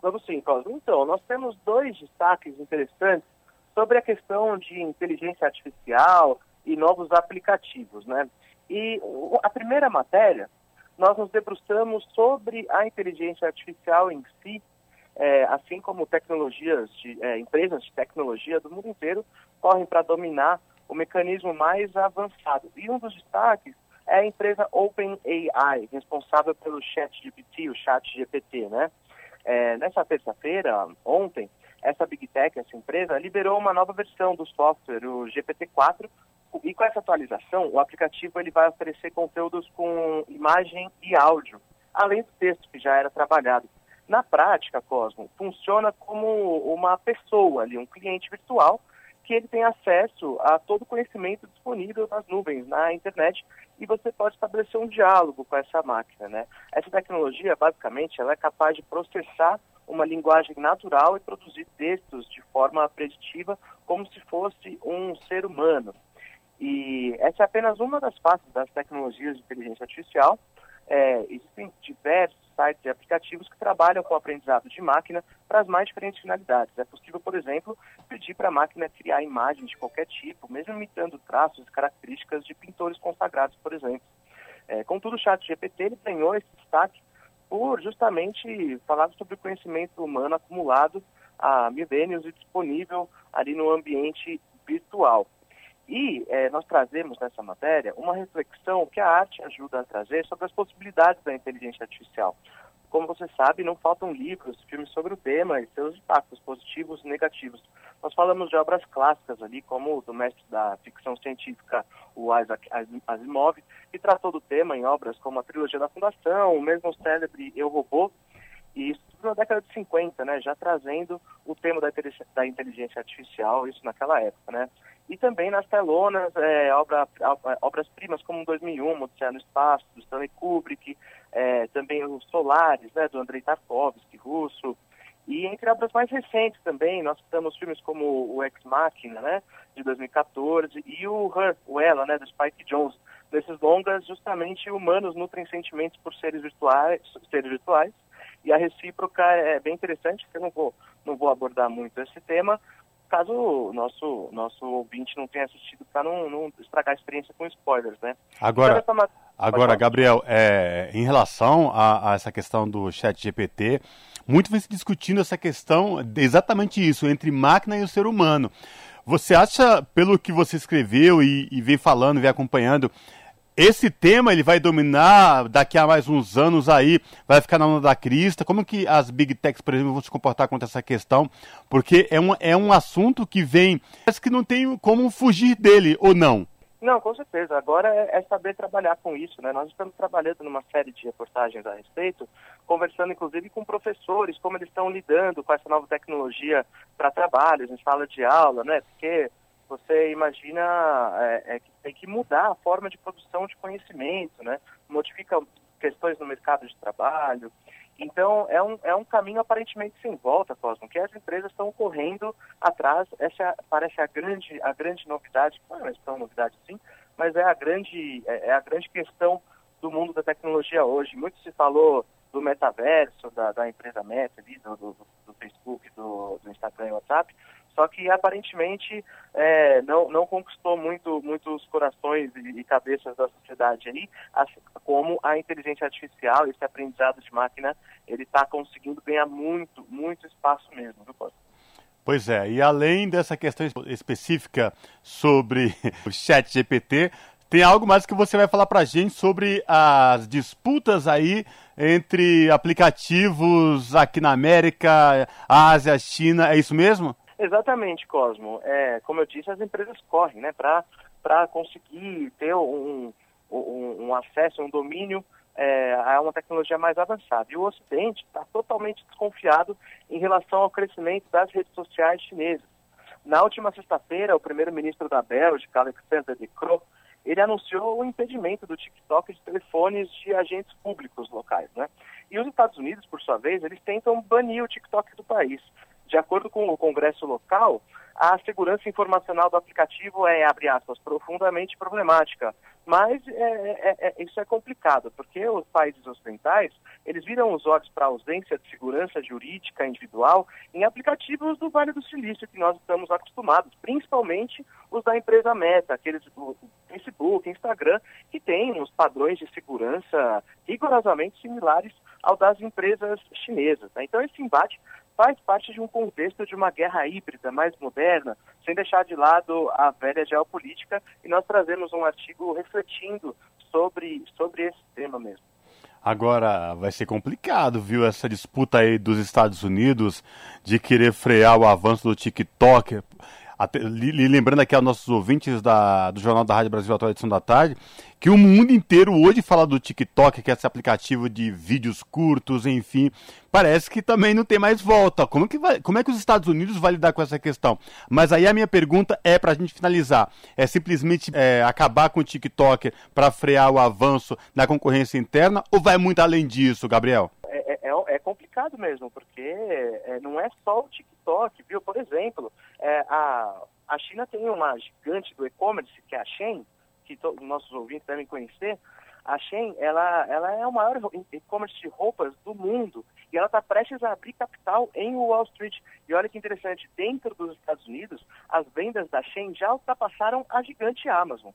S34: Vamos sim, Cosmo. Então, nós temos dois destaques interessantes sobre a questão de inteligência artificial e novos aplicativos, né? E a primeira matéria, nós nos debruçamos sobre a inteligência artificial em si, é, assim como tecnologias de é, empresas de tecnologia do mundo inteiro correm para dominar o mecanismo mais avançado. E um dos destaques é a empresa OpenAI, responsável pelo ChatGPT, o ChatGPT, né? É, nessa terça-feira, ontem, essa Big Tech, essa empresa, liberou uma nova versão do software, o GPT-4, e com essa atualização, o aplicativo ele vai oferecer conteúdos com imagem e áudio, além do texto que já era trabalhado. Na prática, Cosmo, funciona como uma pessoa ali, um cliente virtual, que ele tem acesso a todo o conhecimento disponível nas nuvens, na internet, e você pode estabelecer um diálogo com essa máquina, né? Essa tecnologia, basicamente, ela é capaz de processar uma linguagem natural e produzir textos de forma preditiva, como se fosse um ser humano. E essa é apenas uma das faces das tecnologias de inteligência artificial. É, existem diversos sites e aplicativos que trabalham com aprendizado de máquina para as mais diferentes finalidades. É possível, por exemplo, pedir para a máquina criar imagens de qualquer tipo, mesmo imitando traços e características de pintores consagrados, por exemplo. É, contudo, o chat GPT ele ganhou esse destaque por justamente falar sobre o conhecimento humano acumulado há milênios e disponível ali no ambiente virtual. E é, nós trazemos nessa matéria uma reflexão que a arte ajuda a trazer sobre as possibilidades da inteligência artificial. Como você sabe, não faltam livros, filmes sobre o tema e seus impactos positivos e negativos. Nós falamos de obras clássicas ali, como o do mestre da ficção científica, o Isaac Asimov, que tratou do tema em obras como a Trilogia da Fundação, o mesmo célebre Eu Robô, e isso na década de 50, né, já trazendo o tema da inteligência artificial, isso naquela época, né. E também nas telonas, é, obra, obras-primas como 2001, Odisseia no Espaço, do Stanley Kubrick, é, também os Solares, né, do Andrei Tarkovsky, russo, e entre obras mais recentes também, nós temos filmes como o Ex Machina, né, de 2014, e o Her, o Ela, né, do Spike Jones. Nesses longas, justamente, humanos nutrem sentimentos por seres virtuais, seres virtuais e a recíproca é bem interessante, que eu não vou, não vou abordar muito esse tema, caso o nosso, nosso ouvinte não tenha assistido, para não, não, estragar a experiência com spoilers, né?
S1: Agora, então, agora Gabriel, é, em relação a, a, essa questão do chat GPT, muito vem se discutindo essa questão, exatamente isso, entre máquina e o ser humano. Você acha, pelo que você escreveu e, e vem falando, vem acompanhando, esse tema ele vai dominar daqui a mais uns anos aí, vai ficar na onda da crista. Como que as big techs, por exemplo, vão se comportar contra essa questão? Porque é um, é um assunto que vem, parece que não tem como fugir dele, ou não?
S34: Não, com certeza. Agora é, é, saber trabalhar com isso, né? Nós estamos trabalhando numa série de reportagens a respeito, conversando inclusive com professores, como eles estão lidando com essa nova tecnologia para trabalhos, em sala de aula, né? Porque você imagina é, é, que tem que mudar a forma de produção de conhecimento, né? Modifica questões no mercado de trabalho. Então, é um, é um caminho aparentemente sem volta, Cosmo, que as empresas estão correndo atrás. Essa parece a grande, a grande novidade, não é tão novidade assim, mas é a grande, é, é a grande questão do mundo da tecnologia hoje. Muito se falou do metaverso, da, da empresa Meta, ali, do, do, do Facebook, do, do Instagram e WhatsApp, só que aparentemente é, não, não conquistou muito, muitos corações e, e, cabeças da sociedade aí, assim, como a inteligência artificial, esse aprendizado de máquina, ele está conseguindo ganhar muito, muito espaço mesmo, viu, Costa?
S1: Pois é, e além dessa questão específica sobre [LAUGHS] o chat GPT, tem algo mais que você vai falar para a gente sobre as disputas aí entre aplicativos aqui na América, Ásia, China, é isso mesmo?
S34: Exatamente, Cosmo. É, como eu disse, as empresas correm né, para conseguir ter um, um, um, acesso, um domínio é, a uma tecnologia mais avançada. E o Ocidente está totalmente desconfiado em relação ao crescimento das redes sociais chinesas. Na última sexta-feira, o primeiro-ministro da Bélgica, Alexander De Croo, ele anunciou o impedimento do TikTok de telefones de agentes públicos locais, né? E os Estados Unidos, por sua vez, eles tentam banir o TikTok do país. De acordo com o Congresso local, a segurança informacional do aplicativo é, abre aspas, profundamente problemática. Mas é, é, é, isso é complicado, porque os países ocidentais, eles viram os olhos para a ausência de segurança jurídica individual em aplicativos do Vale do Silício que nós estamos acostumados, principalmente os da empresa Meta, aqueles do Facebook, Instagram, que têm uns padrões de segurança rigorosamente similares ao das empresas chinesas. Né? Então esse embate faz parte de um contexto de uma guerra híbrida mais moderna, sem deixar de lado a velha geopolítica, e nós trazemos um artigo refletindo sobre, sobre esse tema mesmo.
S1: Agora vai ser complicado, viu, essa disputa aí dos Estados Unidos de querer frear o avanço do TikTok. Até, lembrando aqui aos nossos ouvintes da, do Jornal da Rádio Brasil Atual Edição da Tarde, que o mundo inteiro hoje fala do TikTok, que é esse aplicativo de vídeos curtos, enfim, parece que também não tem mais volta. Como, que vai, como é que os Estados Unidos vai lidar com essa questão? Mas aí a minha pergunta é para a gente finalizar: é simplesmente é, acabar com o TikTok para frear o avanço da concorrência interna ou vai muito além disso, Gabriel?
S34: É, é, complicado mesmo, porque é, não é só o TikTok, viu? Por exemplo, é, a, a China tem uma gigante do e-commerce, que é a Shein, que todos os nossos ouvintes devem conhecer. A Shein, ela, ela é o maior e-commerce de roupas do mundo e ela está prestes a abrir capital em Wall Street. E olha que interessante, dentro dos Estados Unidos, as vendas da Shein já ultrapassaram a gigante Amazon.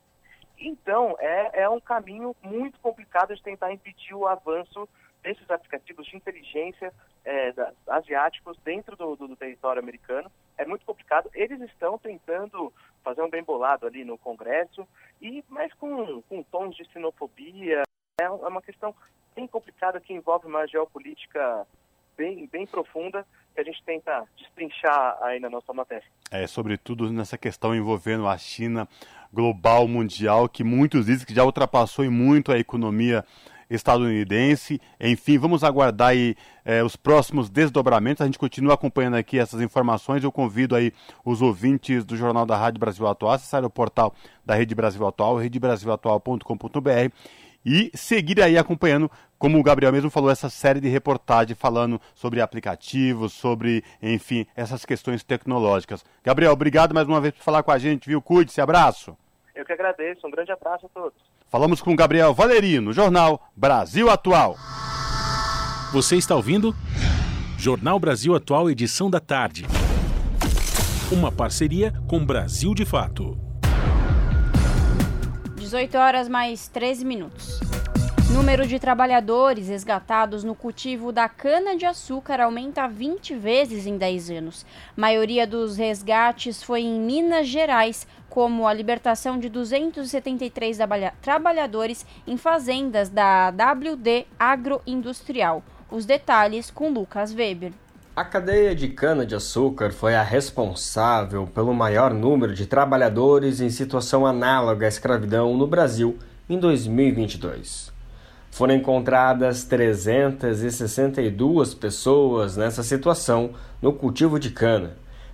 S34: Então, é, é um caminho muito complicado de tentar impedir o avanço desses aplicativos de inteligência é, da, asiáticos dentro do, do, do, território americano. É muito complicado. Eles estão tentando fazer um bem bolado ali no Congresso, e mas com, com tons de xenofobia. É uma questão bem complicada que envolve uma geopolítica bem, bem profunda que a gente tenta destrinchar aí na nossa matéria.
S1: É, sobretudo nessa questão envolvendo a China global, mundial, que muitos dizem que já ultrapassou em muito a economia estadunidense. Enfim, vamos aguardar aí é, os próximos desdobramentos. A gente continua acompanhando aqui essas informações. Eu convido aí os ouvintes do Jornal da Rádio Brasil Atual a acessar o portal da Rede Brasil Atual, redebrasilatual.com.br e seguir aí acompanhando, como o Gabriel mesmo falou, essa série de reportagens falando sobre aplicativos, sobre, enfim, essas questões tecnológicas. Gabriel, obrigado mais uma vez por falar com a gente, viu? Cuide-se, abraço.
S34: Eu que agradeço, um grande abraço a todos.
S1: Falamos com Gabriel Valerino, Jornal Brasil Atual.
S2: Você está ouvindo? Jornal Brasil Atual, edição da tarde. Uma parceria com Brasil de Fato.
S3: 18 horas mais 13 minutos. Número de trabalhadores resgatados no cultivo da cana-de-açúcar aumenta 20 vezes em 10 anos. A maioria dos resgates foi em Minas Gerais, como a libertação de 273 trabalhadores em fazendas da WD Agroindustrial. Os detalhes com Lucas Weber.
S35: A cadeia de cana-de-açúcar foi a responsável pelo maior número de trabalhadores em situação análoga à escravidão no Brasil em 2022. Foram encontradas 362 pessoas nessa situação no cultivo de cana,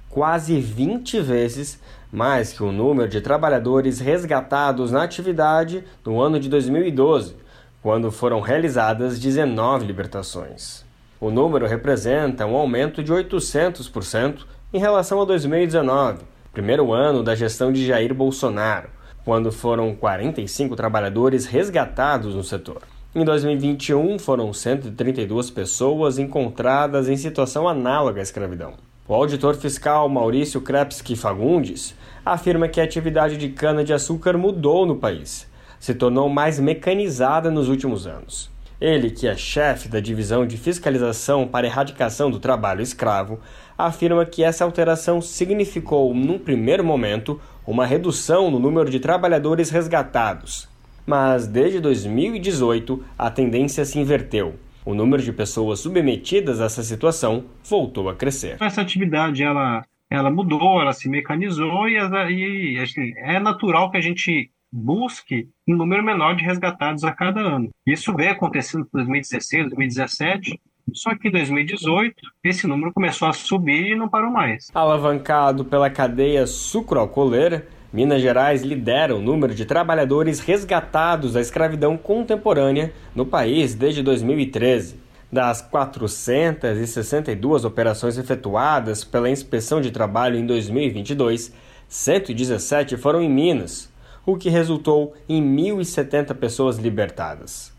S35: quase 20 vezes mais que o número de trabalhadores resgatados na atividade no ano de 2012, quando foram realizadas 19 libertações. O número representa um aumento de 800% em relação a 2019, primeiro ano da gestão de Jair Bolsonaro, quando foram 45 trabalhadores resgatados no setor. Em 2021, foram 132 pessoas encontradas em situação análoga à escravidão. O auditor fiscal Maurício Krepski Fagundes afirma que a atividade de cana-de-açúcar mudou no país, se tornou mais mecanizada nos últimos anos. Ele, que é chefe da divisão de fiscalização para erradicação do trabalho escravo, afirma que essa alteração significou, num primeiro momento, uma redução no número de trabalhadores resgatados. Mas desde 2018, a tendência se inverteu. O número de pessoas submetidas a essa situação voltou a crescer.
S36: Essa atividade ela, ela mudou, ela se mecanizou e, e assim, é natural que a gente busque um número menor de resgatados a cada ano. Isso veio acontecendo em 2016, 2017, só que em 2018 esse número começou a subir e não parou mais.
S35: Alavancado pela cadeia sucroalcooleira, Minas Gerais lidera o número de trabalhadores resgatados da escravidão contemporânea no país desde 2013. Das 462 operações efetuadas pela Inspeção de Trabalho em 2022, 117 foram em Minas, o que resultou em 1.070 pessoas libertadas.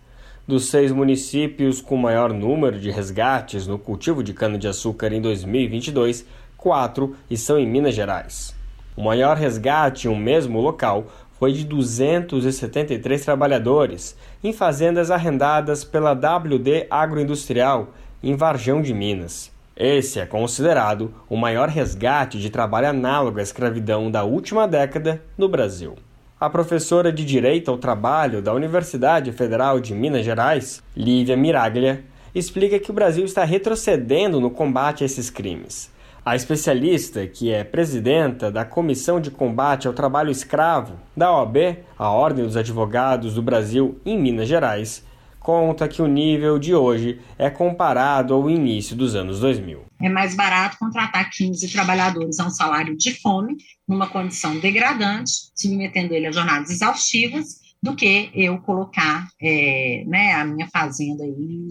S35: Dos seis municípios com maior número de resgates no cultivo de cana-de-açúcar em 2022, quatro estão em Minas Gerais. O maior resgate em um mesmo local foi de 273 trabalhadores em fazendas arrendadas pela WD Agroindustrial em Varjão de Minas. Esse é considerado o maior resgate de trabalho análogo à escravidão da última década no Brasil. A professora de Direito ao Trabalho da Universidade Federal de Minas Gerais, Lívia Miraglia, explica que o Brasil está retrocedendo no combate a esses crimes. A especialista, que é presidenta da Comissão de Combate ao Trabalho Escravo da OAB, a Ordem dos Advogados do Brasil em Minas Gerais, conta que o nível de hoje é comparado ao início dos anos 2000.
S37: É mais barato contratar 15 trabalhadores a um salário de fome, numa condição degradante, submetendo ele a jornadas exaustivas, do que eu colocar é, né, a minha fazenda aí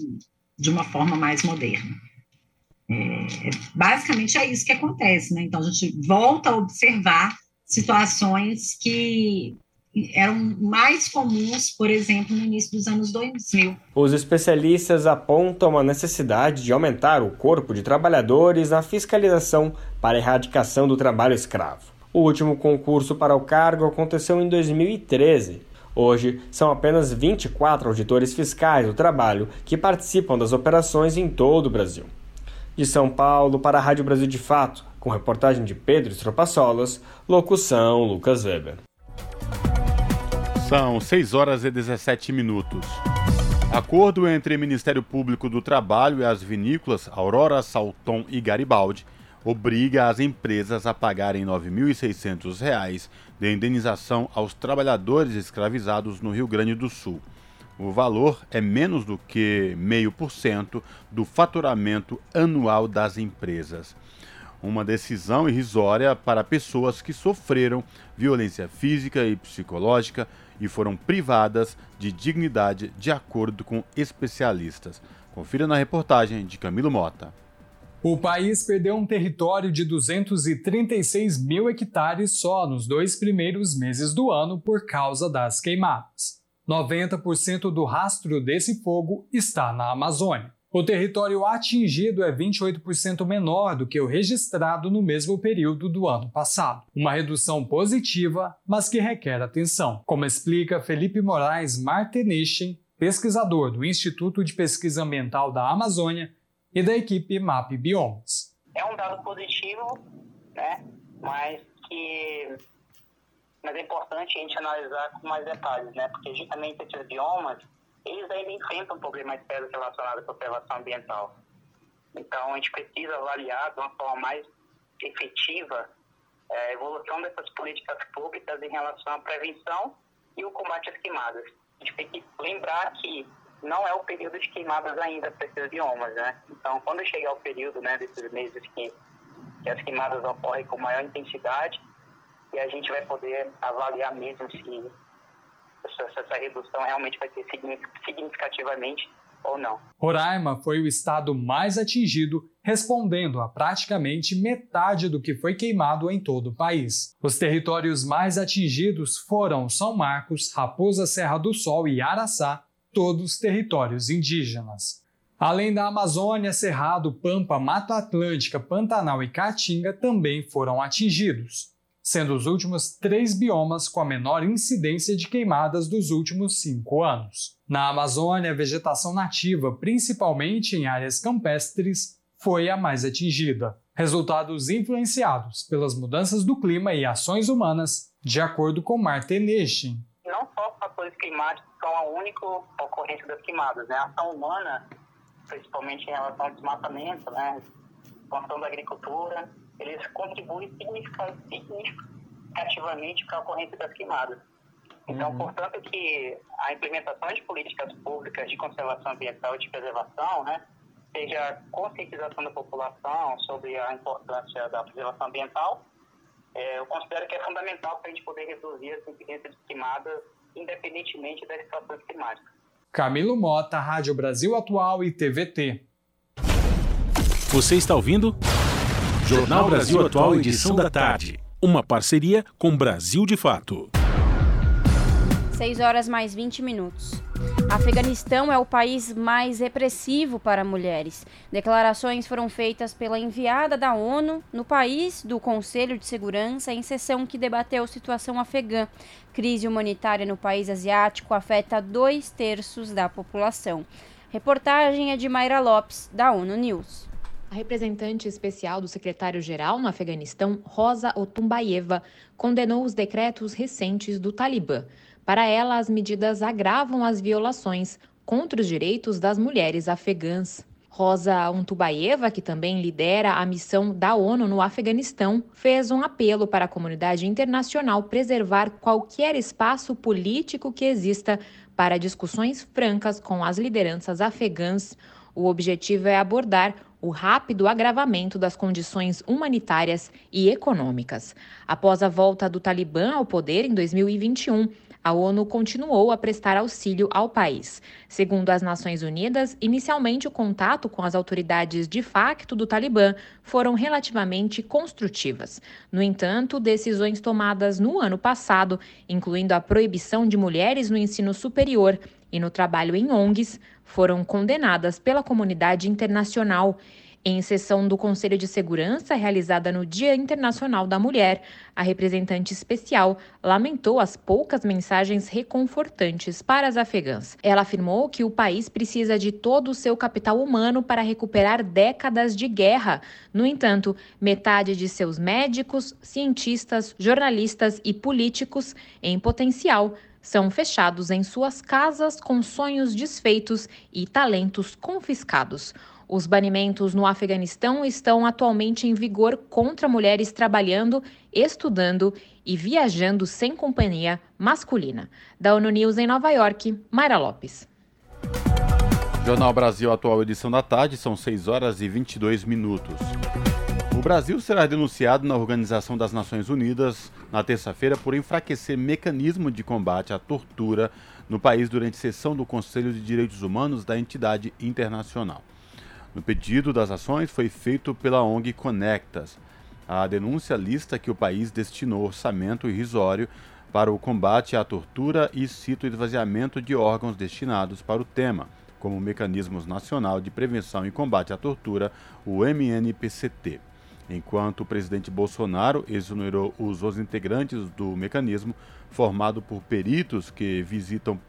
S37: de uma forma mais moderna. Basicamente é isso que acontece, né? Então a gente volta a observar situações que eram mais comuns, por exemplo, no início dos anos 2000.
S35: Os especialistas apontam a necessidade de aumentar o corpo de trabalhadores na fiscalização para a erradicação do trabalho escravo. O último concurso para o cargo aconteceu em 2013. Hoje, são apenas 24 auditores fiscais do trabalho que participam das operações em todo o Brasil. De São Paulo para a Rádio Brasil de Fato, com reportagem de Pedro Estropaçolas, locução Lucas Weber.
S1: São 6 horas e 17 minutos. Acordo entre Ministério Público do Trabalho e as vinícolas Aurora, Salton e Garibaldi obriga as empresas a pagarem R$ 9.600 de indenização aos trabalhadores escravizados no Rio Grande do Sul. O valor é menos do que 0,5% do faturamento anual das empresas uma decisão irrisória para pessoas que sofreram violência física e psicológica e foram privadas de dignidade, de acordo com especialistas. Confira na reportagem de Camilo Mota.
S4: O país perdeu um território de 236 mil hectares só nos dois primeiros meses do ano por causa das queimadas. 90% do rastro desse fogo está na Amazônia. O território atingido é 28% menor do que o registrado no mesmo período do ano passado. Uma redução positiva, mas que requer atenção, como explica Felipe Moraes Martenichen, pesquisador do Instituto de Pesquisa Ambiental da Amazônia e da equipe MAP Biomas.
S38: É um dado positivo, né? mas que mas é importante a gente analisar com mais detalhes, né? porque justamente esses biomas eles ainda enfrentam problemas sérios relacionados à conservação ambiental. Então, a gente precisa avaliar de uma forma mais efetiva é, a evolução dessas políticas públicas em relação à prevenção e o combate às queimadas. A gente tem que lembrar que não é o período de queimadas ainda para esses biomas, né? Então, quando chegar o período né, desses meses que, que as queimadas ocorrem com maior intensidade, e a gente vai poder avaliar mesmo se essa, redução realmente vai ser significativamente ou não.
S4: Roraima foi o estado mais atingido, respondendo a praticamente metade do que foi queimado em todo o país. Os territórios mais atingidos foram São Marcos, Raposa Serra do Sol e Araçá, todos territórios indígenas. Além da Amazônia, Cerrado, Pampa, Mata Atlântica, Pantanal e Caatinga também foram atingidos, sendo os últimos três biomas com a menor incidência de queimadas dos últimos cinco anos. Na Amazônia, a vegetação nativa, principalmente em áreas campestres, foi a mais atingida. Resultados influenciados pelas mudanças do clima e ações humanas, de acordo com Marta Eneshin.
S38: Não só fatores climáticos são a única ocorrência das queimadas, né? A ação humana, principalmente em relação ao desmatamento, né? Expansão da agricultura, eles contribuem significativamente para a ocorrência das queimadas. Então, uhum. portanto, que a implementação de políticas públicas de conservação ambiental e de preservação, né, seja a conscientização da população sobre a importância da preservação ambiental, é, eu considero que é fundamental para a gente poder reduzir as incidências de queimadas, independentemente das situações climáticas.
S4: Camilo Mota, Rádio Brasil Atual e TVT.
S2: Você está ouvindo? Jornal Brasil Atual, edição da tarde. Uma parceria com Brasil de Fato.
S3: 6 horas mais 20 minutos. Afeganistão é o país mais repressivo para mulheres. Declarações foram feitas pela enviada da ONU no país do Conselho de Segurança em sessão que debateu a situação afegã. Crise humanitária no país asiático afeta dois terços da população. Reportagem é de Mayra Lopes, da ONU News.
S39: A representante especial do secretário-geral no Afeganistão, Rosa Otumbayeva, condenou os decretos recentes do Talibã para ela, as medidas agravam as violações contra os direitos das mulheres afegãs. Rosa Untubaeva, que também lidera a missão da ONU no Afeganistão, fez um apelo para a comunidade internacional preservar qualquer espaço político que exista para discussões francas com as lideranças afegãs. O objetivo é abordar o rápido agravamento das condições humanitárias e econômicas. Após a volta do Talibã ao poder em 2021, a ONU continuou a prestar auxílio ao país. Segundo as Nações Unidas, inicialmente o contato com as autoridades de facto do Talibã foram relativamente construtivas. No entanto, decisões tomadas no ano passado, incluindo a proibição de mulheres no ensino superior e no trabalho em ONGs, foram condenadas pela comunidade internacional. Em sessão do Conselho de Segurança realizada no Dia Internacional da Mulher, a representante especial lamentou as poucas mensagens reconfortantes para as afegãs. Ela afirmou que o país precisa de todo o seu capital humano para recuperar décadas de guerra. No entanto, metade de seus médicos, cientistas, jornalistas e políticos, em potencial, são fechados em suas casas com sonhos desfeitos e talentos confiscados. Os banimentos no Afeganistão estão atualmente em vigor contra mulheres trabalhando, estudando e viajando sem companhia masculina. Da ONU News em Nova York, Mayra Lopes.
S1: Jornal Brasil Atual, edição da tarde, são 6 horas e 22 minutos. Brasil será denunciado na Organização das Nações Unidas na terça-feira por enfraquecer mecanismo de combate à tortura no país durante sessão do Conselho de Direitos Humanos da entidade internacional. No pedido das ações foi feito pela ONG Conectas. A denúncia lista que o país destinou orçamento irrisório para o combate à tortura e cita o esvaziamento de órgãos destinados para o tema, como o Mecanismo Nacional de Prevenção e Combate à Tortura, o MNPCT. Enquanto o presidente Bolsonaro exonerou os integrantes do mecanismo, formado por peritos que visitam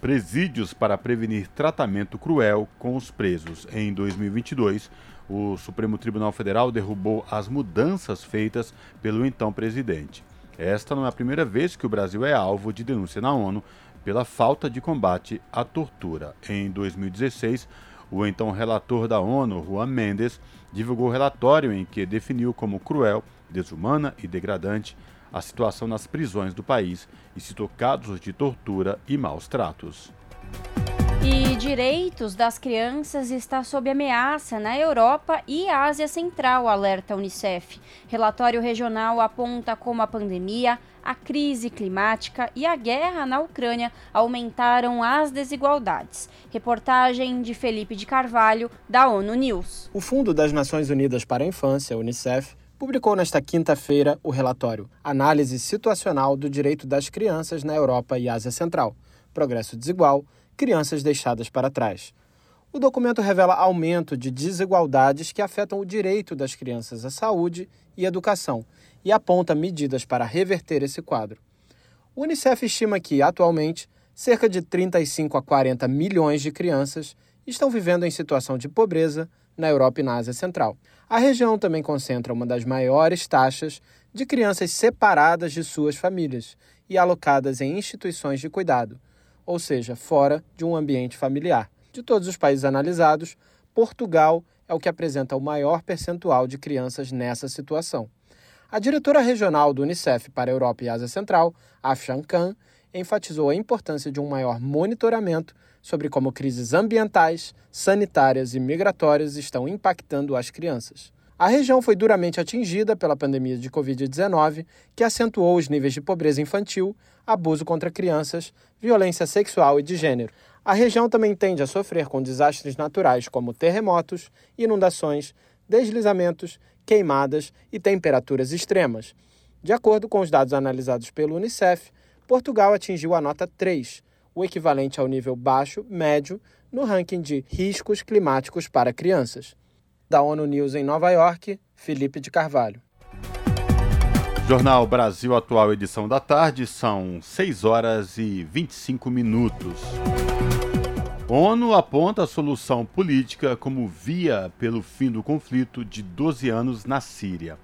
S1: presídios para prevenir tratamento cruel com os presos. Em 2022, o Supremo Tribunal Federal derrubou as mudanças feitas pelo então presidente. Esta não é a primeira vez que o Brasil é alvo de denúncia na ONU pela falta de combate à tortura. Em 2016, O então relator da ONU, Juan Mendes, divulgou relatório em que definiu como cruel, desumana e degradante a situação nas prisões do país e citou casos de tortura e maus tratos.
S3: E direitos das crianças está sob ameaça na Europa e Ásia Central, alerta a Unicef. Relatório regional aponta como a pandemia, a crise climática e a guerra na Ucrânia aumentaram as desigualdades. Reportagem de Felipe de Carvalho, da ONU News.
S33: O Fundo das Nações Unidas para a Infância, Unicef, publicou nesta quinta-feira o relatório Análise Situacional do Direito das Crianças na Europa e Ásia Central. Progresso desigual crianças deixadas para trás. O documento revela aumento de desigualdades que afetam o direito das crianças à saúde e educação e aponta medidas para reverter esse quadro. O Unicef estima que, atualmente, cerca de 35 a 40 milhões de crianças estão vivendo em situação de pobreza na Europa e na Ásia Central. A região também concentra uma das maiores taxas de crianças separadas de suas famílias e alocadas em instituições de cuidado ou seja, fora de um ambiente familiar. De todos os países analisados, Portugal é o que apresenta o maior percentual de crianças nessa situação. A diretora regional do Unicef para a Europa e Ásia Central, Afshan Khan, enfatizou a importância de um maior monitoramento sobre como crises ambientais, sanitárias e migratórias estão impactando as crianças. A região foi duramente atingida pela pandemia de Covid-19, que acentuou os níveis de pobreza infantil, abuso contra crianças, violência sexual e de gênero. A região também tende a sofrer com desastres naturais como terremotos, inundações, deslizamentos, queimadas e temperaturas extremas. De acordo com os dados analisados pelo Unicef, Portugal atingiu a nota 3, o equivalente ao nível baixo, médio, no ranking de riscos climáticos para crianças da ONU News em Nova York, Felipe de Carvalho.
S1: Jornal Brasil Atual, edição da tarde, são 6 horas e 25 minutos. ONU aponta a solução política como via pelo fim do conflito de 12 anos na Síria.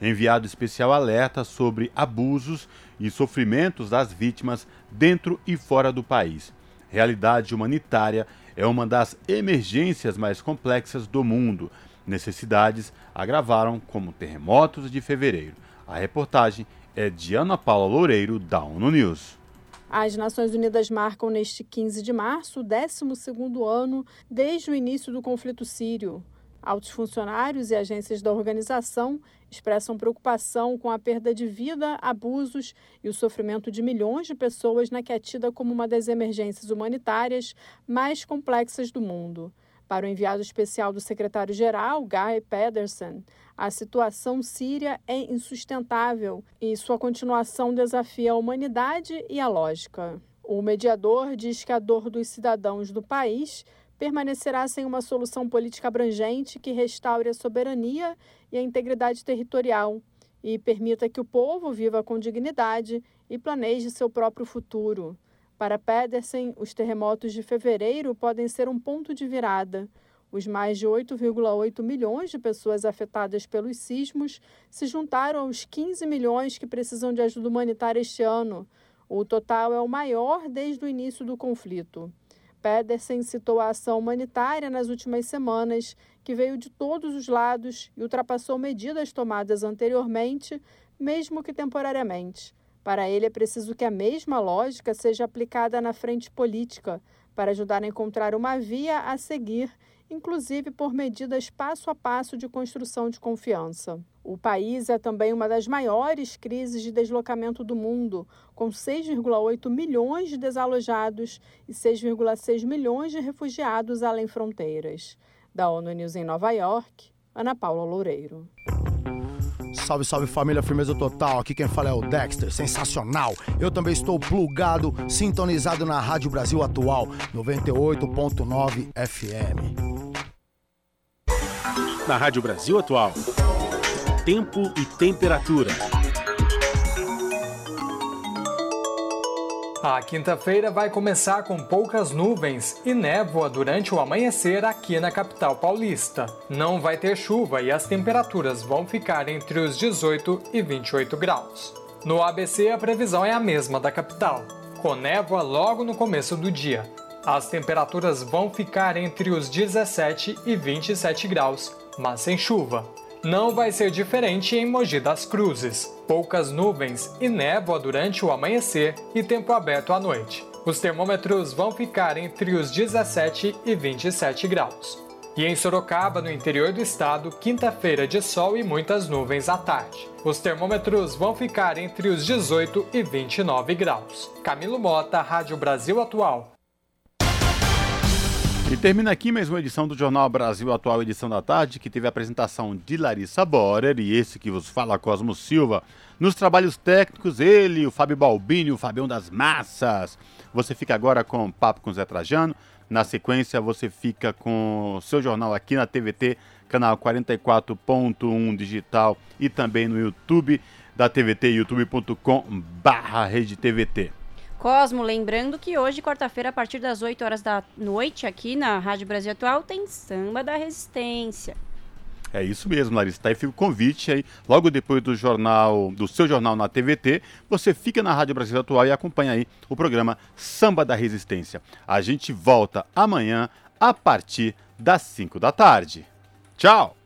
S1: Enviado especial alerta sobre abusos e sofrimentos das vítimas dentro e fora do país. Realidade humanitária é uma das emergências mais complexas do mundo necessidades agravaram como terremotos de fevereiro. A reportagem é de Ana Paula Loureiro, da ONU News.
S40: As Nações Unidas marcam neste 15 de março o 12º ano desde o início do conflito sírio. Altos funcionários e agências da organização expressam preocupação com a perda de vida, abusos e o sofrimento de milhões de pessoas na que é tida como uma das emergências humanitárias mais complexas do mundo. Para o enviado especial do secretário-geral, Guy Pedersen, a situação síria é insustentável e sua continuação desafia a humanidade e a lógica. O mediador diz que a dor dos cidadãos do país permanecerá sem uma solução política abrangente que restaure a soberania e a integridade territorial e permita que o povo viva com dignidade e planeje seu próprio futuro. Para Pedersen, os terremotos de fevereiro podem ser um ponto de virada. Os mais de 8,8 milhões de pessoas afetadas pelos sismos se juntaram aos 15 milhões que precisam de ajuda humanitária este ano. O total é o maior desde o início do conflito. Pedersen citou a ação humanitária nas últimas semanas, que veio de todos os lados e ultrapassou medidas tomadas anteriormente, mesmo que temporariamente. Para ele, é preciso que a mesma lógica seja aplicada na frente política, para ajudar a encontrar uma via a seguir, inclusive por medidas passo a passo de construção de confiança. O país é também uma das maiores crises de deslocamento do mundo, com 6,8 milhões de desalojados e 6,6 milhões de refugiados além fronteiras. Da ONU News em Nova York, Ana Paula Loureiro.
S31: Salve, salve família, firmeza total. Aqui quem fala é o Dexter, sensacional. Eu também estou plugado, sintonizado na Rádio Brasil Atual, 98.9 FM.
S2: Na Rádio Brasil Atual, tempo e temperatura.
S4: A quinta-feira vai começar com poucas nuvens e névoa durante o amanhecer aqui na capital paulista. Não vai ter chuva e as temperaturas vão ficar entre os 18 e 28 graus. No ABC, a previsão é a mesma da capital, com névoa logo no começo do dia. As temperaturas vão ficar entre os 17 e 27 graus, mas sem chuva. Não vai ser diferente em Mogi das Cruzes. Poucas nuvens e névoa durante o amanhecer e tempo aberto à noite. Os termômetros vão ficar entre os 17 e 27 graus. E em Sorocaba, no interior do estado, quinta-feira de sol e muitas nuvens à tarde. Os termômetros vão ficar entre os 18 e 29 graus. Camilo Mota, Rádio Brasil Atual.
S1: E termina aqui mais uma edição do Jornal Brasil Atual, edição da tarde, que teve a apresentação de Larissa Borer e esse que vos fala, Cosmo Silva. Nos trabalhos técnicos, ele, o Fábio Balbini, o Fabião das Massas. Você fica agora com Papo com Zé Trajano. Na sequência, você fica com o seu jornal aqui na TVT, canal 44.1 digital e também no YouTube da TVT, youtube.com barra TVT.
S3: Cosmo, lembrando que hoje, quarta-feira, a partir das 8 horas da noite, aqui na Rádio Brasil Atual, tem Samba da Resistência.
S1: É isso mesmo, Larissa. Tá aí fica o convite aí. Logo depois do jornal, do seu jornal na TVT, você fica na Rádio Brasil Atual e acompanha aí o programa Samba da Resistência. A gente volta amanhã a partir das 5 da tarde. Tchau!